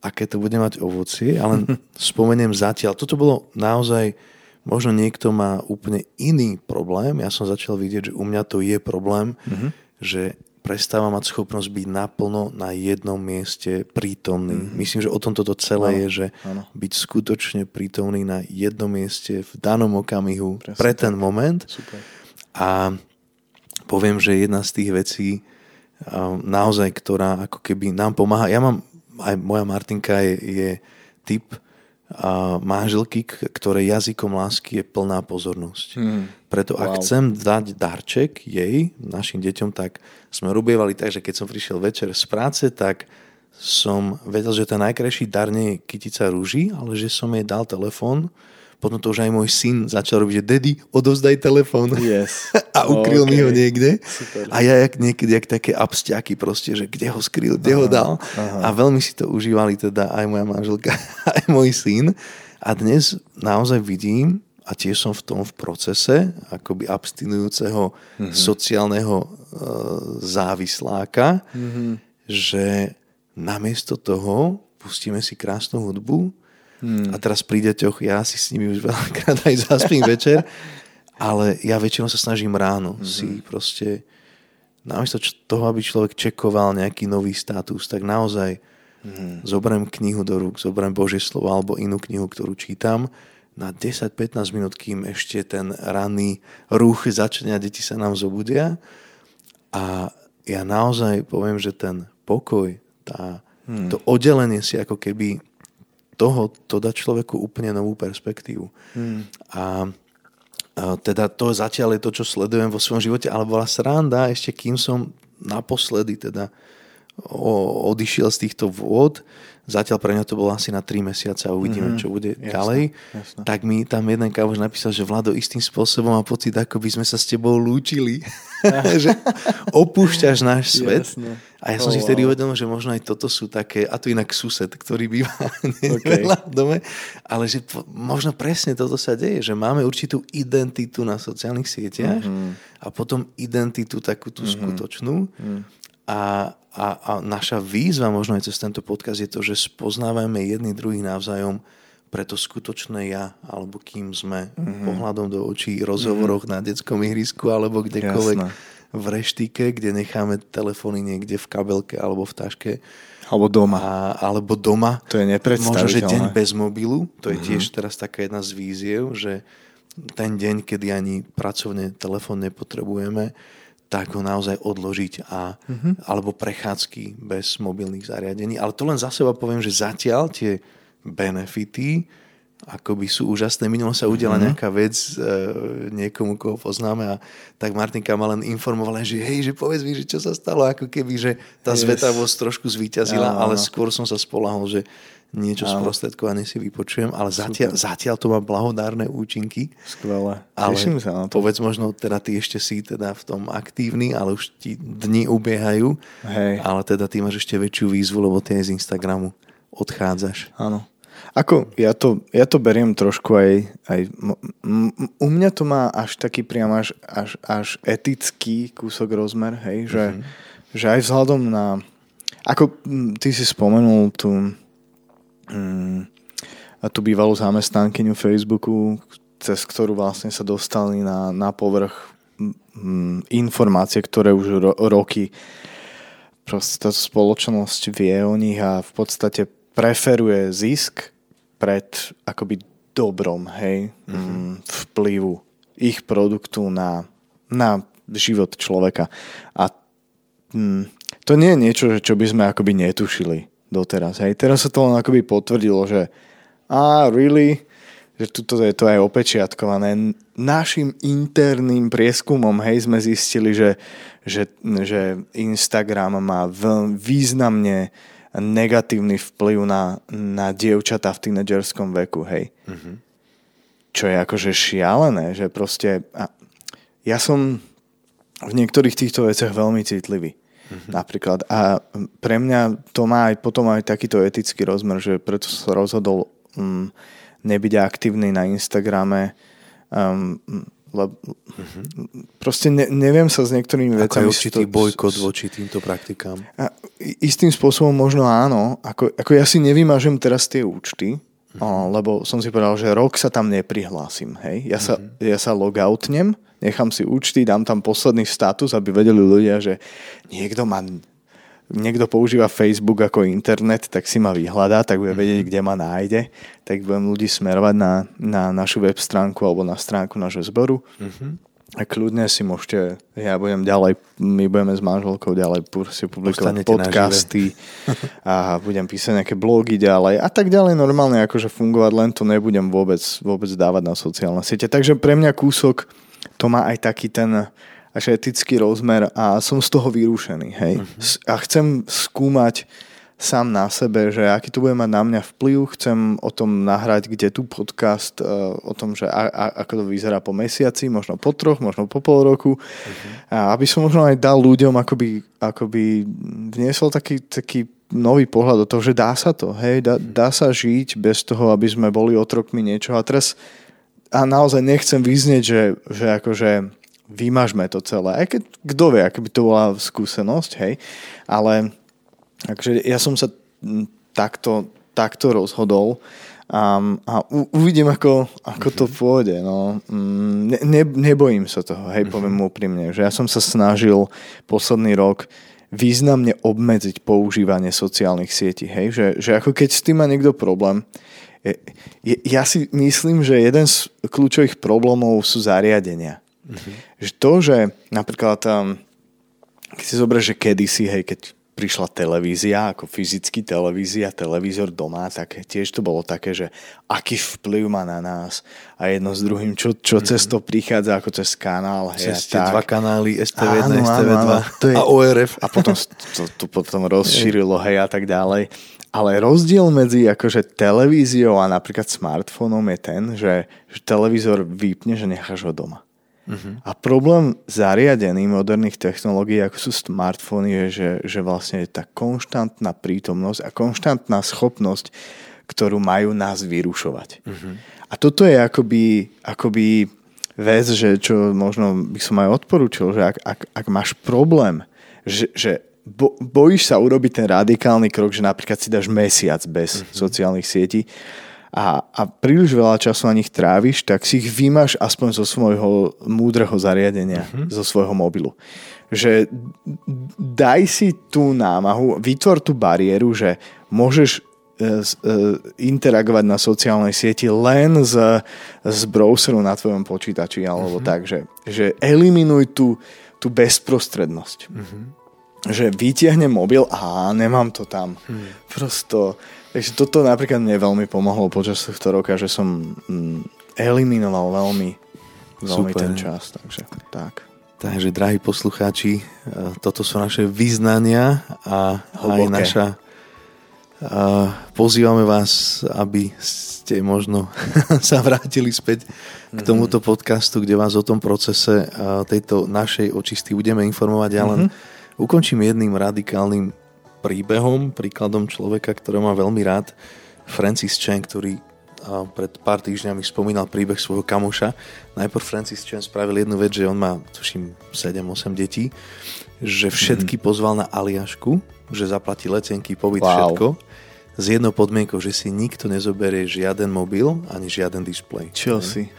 [SPEAKER 1] aké to bude mať ovocie, ale spomeniem zatiaľ, toto bolo naozaj, možno niekto má úplne iný problém, ja som začal vidieť, že u mňa to je problém, mm-hmm. že prestáva mať schopnosť byť naplno na jednom mieste prítomný. Mm-hmm. Myslím, že o tom toto celé ano, je, že ano. byť skutočne prítomný na jednom mieste v danom okamihu Presne pre ten tak. moment. Super. A poviem, že jedna z tých vecí naozaj, ktorá ako keby nám pomáha. Ja mám, aj moja Martinka je, je typ manželky, ktoré jazykom lásky je plná pozornosť. Hmm. Preto wow. ak chcem dať darček jej, našim deťom, tak sme rubievali tak, že keď som prišiel večer z práce, tak som vedel, že ten najkrajší dar nie je kytica rúží, ale že som jej dal telefón potom to už aj môj syn začal robiť, že daddy, odovzdaj telefón.
[SPEAKER 2] Yes.
[SPEAKER 1] a ukryl okay. mi ho niekde. Super. A ja jak niekedy, jak také abstiaky proste, že kde ho skryl, kde aha, ho dal. Aha. A veľmi si to užívali teda aj moja manželka, aj môj syn. A dnes naozaj vidím, a tiež som v tom v procese akoby abstinujúceho mm-hmm. sociálneho e, závisláka, mm-hmm. že namiesto toho pustíme si krásnu hudbu, Hmm. A teraz pri deťoch, ja si s nimi už veľakrát aj zaspím večer, ale ja väčšinou sa snažím ráno hmm. si proste, namiesto toho, aby človek čekoval nejaký nový status, tak naozaj hmm. zoberiem knihu do rúk, zoberiem Božie slovo alebo inú knihu, ktorú čítam na 10-15 minút, kým ešte ten ranný ruch začne a deti sa nám zobudia. A ja naozaj poviem, že ten pokoj, tá, hmm. to oddelenie si ako keby toho to dá človeku úplne novú perspektívu. Hmm. A teda to zatiaľ je to, čo sledujem vo svojom živote, ale bola sranda ešte kým som naposledy teda odišiel z týchto vôd, zatiaľ pre mňa to bolo asi na 3 mesiace a uvidíme, mm-hmm. čo bude jasne, ďalej, jasne. tak mi tam jeden kávoš napísal, že Vlado istým spôsobom má pocit, ako by sme sa s tebou lúčili. že opúšťaš náš svet. Jasne. A ja som oh, si vtedy uvedomil, že možno aj toto sú také, a to inak sused, ktorý býva okay. v dome, ale že možno presne toto sa deje, že máme určitú identitu na sociálnych sieťach mm-hmm. a potom identitu takú tú mm-hmm. skutočnú. Mm-hmm. A, a, a naša výzva možno aj cez tento podcast je to, že spoznávame jedný druhý navzájom pre to skutočné ja, alebo kým sme mm-hmm. pohľadom do očí, rozhovoroch mm-hmm. na detskom ihrisku, alebo kdekoľvek Jasné. v reštike, kde necháme telefóny niekde v kabelke alebo v taške.
[SPEAKER 2] Alebo doma.
[SPEAKER 1] A, alebo doma.
[SPEAKER 2] To je nepredstaviteľné. Možno,
[SPEAKER 1] že deň bez mobilu, to je mm-hmm. tiež teraz taká jedna z víziev, že ten deň, kedy ani pracovne telefón nepotrebujeme, tak ho naozaj odložiť a, mm-hmm. alebo prechádzky bez mobilných zariadení. Ale to len za seba poviem, že zatiaľ tie benefity akoby sú úžasné. Minulo sa udela mm-hmm. nejaká vec e, niekomu, koho poznáme a tak Martinka ma len informovala, že hej, že povedz mi, že čo sa stalo, ako keby, že tá yes. zvetavosť trošku zvíťazila, ja, ale skôr som sa spolahol, že niečo Áno. sprostredkované si vypočujem, ale zatiaľ, zatiaľ to má blahodárne účinky.
[SPEAKER 2] Skvelé.
[SPEAKER 1] Ale sa na to. povedz možno, teda ty ešte si teda v tom aktívny, ale už ti dni ubiehajú. Hej. Ale teda ty máš ešte väčšiu výzvu, lebo ty z Instagramu odchádzaš.
[SPEAKER 2] Áno. Ako, ja to, ja to beriem trošku aj, aj m, u mňa to má až taký priam až, až, až etický kúsok rozmer, hej, že, mm-hmm. že aj vzhľadom na, ako ty si spomenul tú, a tú bývalú zamestnankyňu Facebooku, cez ktorú vlastne sa dostali na, na povrch mm, informácie, ktoré už ro, roky proste táto spoločnosť vie o nich a v podstate preferuje zisk pred akoby dobrom, hej, mm-hmm. vplyvu ich produktu na, na život človeka. A mm, to nie je niečo, čo by sme akoby netušili doteraz. Hej. Teraz sa to len akoby potvrdilo, že a really, že tuto je to aj opečiatkované. Našim interným prieskumom hej, sme zistili, že, že, že Instagram má veľ, významne negatívny vplyv na, na dievčatá v tínedžerskom veku. Hej. Mm-hmm. Čo je akože šialené, že proste... A ja som v niektorých týchto veciach veľmi citlivý mm-hmm. napríklad. A pre mňa to má aj potom aj takýto etický rozmer, že preto som rozhodol um, nebyť aktívny na Instagrame, um, lebo mm-hmm. proste ne, neviem sa s niektorými vecami...
[SPEAKER 1] Ako určitý bojkot voči týmto praktikám.
[SPEAKER 2] A istým spôsobom možno áno. Ako, ako ja si nevymažem teraz tie účty, mm-hmm. o, lebo som si povedal, že rok sa tam neprihlásim. Hej? Ja, mm-hmm. sa, mhm. ja sa logoutnem nechám si účty, dám tam posledný status, aby vedeli ľudia, že niekto má niekto používa Facebook ako internet, tak si ma vyhľadá, tak bude vedieť, kde ma nájde, tak budem ľudí smerovať na, na našu web stránku alebo na stránku nášho zboru. Uh-huh. A kľudne si môžete, ja budem ďalej, my budeme s manželkou ďalej si publikovať podcasty a budem písať nejaké blogy ďalej a tak ďalej normálne akože fungovať, len to nebudem vôbec, vôbec dávať na sociálne siete. Takže pre mňa kúsok to má aj taký ten až etický rozmer a som z toho vyrušený. Hej? Uh-huh. A chcem skúmať sám na sebe, že aký to bude mať na mňa vplyv. Chcem o tom nahrať, kde tu podcast, uh, o tom, že a, a, ako to vyzerá po mesiaci, možno po troch, možno po pol roku. Uh-huh. A aby som možno aj dal ľuďom akoby, akoby vniesol taký, taký nový pohľad do toho, že dá sa to, hej, dá, dá sa žiť bez toho, aby sme boli otrokmi niečoho. A teraz a naozaj nechcem vyznieť, že, že akože vymažme to celé. Aj keď, kto vie, aká by to bola skúsenosť, hej. Ale akože ja som sa takto, takto rozhodol a, a u, uvidím, ako, ako to mhm. pôjde. No. Mm, ne, ne, nebojím sa toho, hej, mhm. poviem úprimne, že ja som sa snažil posledný rok významne obmedziť používanie sociálnych sietí, hej, že, že ako keď s tým má niekto problém, ja si myslím, že jeden z kľúčových problémov sú zariadenia. Mm-hmm. Že to, že napríklad tam, keď si zoberieš, že kedysi, hej, keď prišla televízia, ako fyzicky televízia, televízor doma, tak tiež to bolo také, že aký vplyv má na nás a jedno s druhým, čo, čo mm-hmm. cez to prichádza ako cez kanál.
[SPEAKER 1] Hej, cez tie dva kanály, STV1, áno, STV2 áno, to je, a ORF.
[SPEAKER 2] A potom to, to potom rozšírilo, hej, a tak ďalej. Ale rozdiel medzi akože televíziou a napríklad smartfónom je ten, že, že televízor vypne, že necháš ho doma. Uh-huh. A problém zariadení moderných technológií, ako sú smartfóny, je, že, že vlastne je tá konštantná prítomnosť a konštantná schopnosť, ktorú majú nás vyrušovať. Uh-huh. A toto je akoby, akoby vec, že čo možno by som aj odporúčil, že ak, ak, ak máš problém, že, že bo, bojíš sa urobiť ten radikálny krok, že napríklad si dáš mesiac bez uh-huh. sociálnych sietí, a, a príliš veľa času na nich tráviš, tak si ich vymáš aspoň zo svojho múdreho zariadenia, uh-huh. zo svojho mobilu. Že daj si tú námahu, vytvor tú bariéru, že môžeš e, e, interagovať na sociálnej sieti len z, z browseru na tvojom počítači alebo uh-huh. tak, že, že eliminuj tú, tú bezprostrednosť. Uh-huh. Že vytiahnem mobil a nemám to tam. Uh-huh. Prosto Takže toto napríklad mne veľmi pomohlo počas tohto roka, že som mm, eliminoval veľmi, veľmi Super. ten čas. Takže tak.
[SPEAKER 1] Takže, drahí poslucháči, e, toto sú naše vyznania a Hlboké. aj naša... A pozývame vás, aby ste možno sa vrátili späť k mhm. tomuto podcastu, kde vás o tom procese tejto našej očisty budeme informovať. Ja len mm-hmm. Ukončím jedným radikálnym príbehom, príkladom človeka, ktorého mám veľmi rád, Francis Chan, ktorý pred pár týždňami spomínal príbeh svojho kamoša. Najprv Francis Chan spravil jednu vec, že on má, tuším, 7-8 detí, že všetky mm. pozval na Aliašku, že zaplatí letenky, pobyt, wow. všetko. S jednou podmienkou, že si nikto nezoberie žiaden mobil ani žiaden displej.
[SPEAKER 2] Čo si?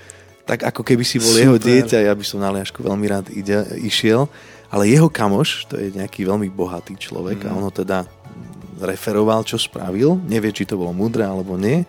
[SPEAKER 1] Tak ako keby si bol Super. jeho dieťa, ja by som na Aliašku veľmi rád ide, išiel ale jeho kamoš, to je nejaký veľmi bohatý človek mm. a on ho teda referoval, čo spravil. Nevie, či to bolo múdre alebo nie,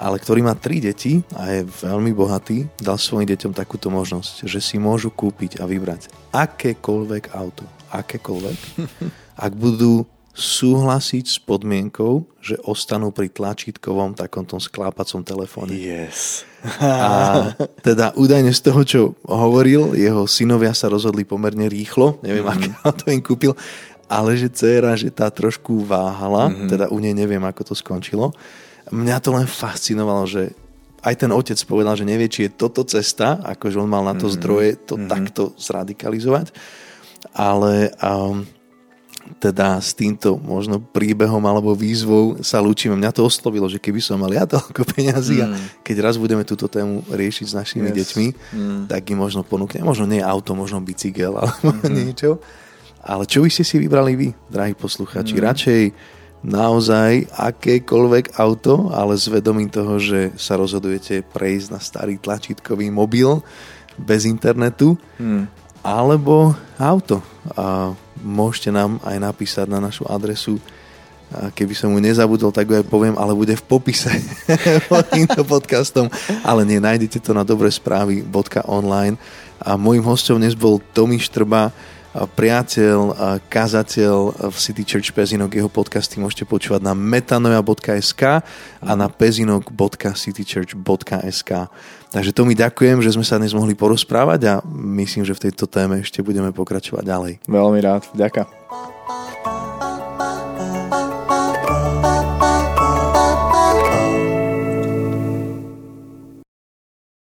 [SPEAKER 1] ale ktorý má tri deti a je veľmi bohatý, dal svojim deťom takúto možnosť, že si môžu kúpiť a vybrať akékoľvek auto, akékoľvek, ak budú súhlasiť s podmienkou, že ostanú pri tlačítkovom takom tom sklápacom telefóne.
[SPEAKER 2] Yes.
[SPEAKER 1] A teda údajne z toho, čo hovoril, jeho synovia sa rozhodli pomerne rýchlo, neviem, mm. aké auto im kúpil, ale že dcera, že tá trošku váhala, mm-hmm. teda u nej neviem, ako to skončilo. Mňa to len fascinovalo, že aj ten otec povedal, že nevie, či je toto cesta, akože on mal na to mm-hmm. zdroje to mm-hmm. takto zradikalizovať, ale um, teda s týmto možno príbehom alebo výzvou sa lúčime. Mňa to oslovilo, že keby som mal ja toľko peňazí mm. a keď raz budeme túto tému riešiť s našimi yes. deťmi, mm. tak im možno ponúkne, možno nie auto, možno bicykel alebo mm-hmm. niečo. Ale čo by ste si vybrali vy, drahí posluchači? Mm. Radšej naozaj akékoľvek auto, ale s vedomím toho, že sa rozhodujete prejsť na starý tlačítkový mobil bez internetu, mm. alebo auto. A môžete nám aj napísať na našu adresu. A keby som mu nezabudol, tak ho aj poviem, ale bude v popise pod týmto podcastom. Ale nie, nájdete to na dobre správy.online. A môjim hostom dnes bol Tomi Štrba, priateľ, kazateľ v City Church Pezinok. Jeho podcasty môžete počúvať na metanoja.sk a na pezinok.citychurch.sk. Takže to mi ďakujem, že sme sa dnes mohli porozprávať a myslím, že v tejto téme ešte budeme pokračovať ďalej.
[SPEAKER 2] Veľmi rád, ďakujem.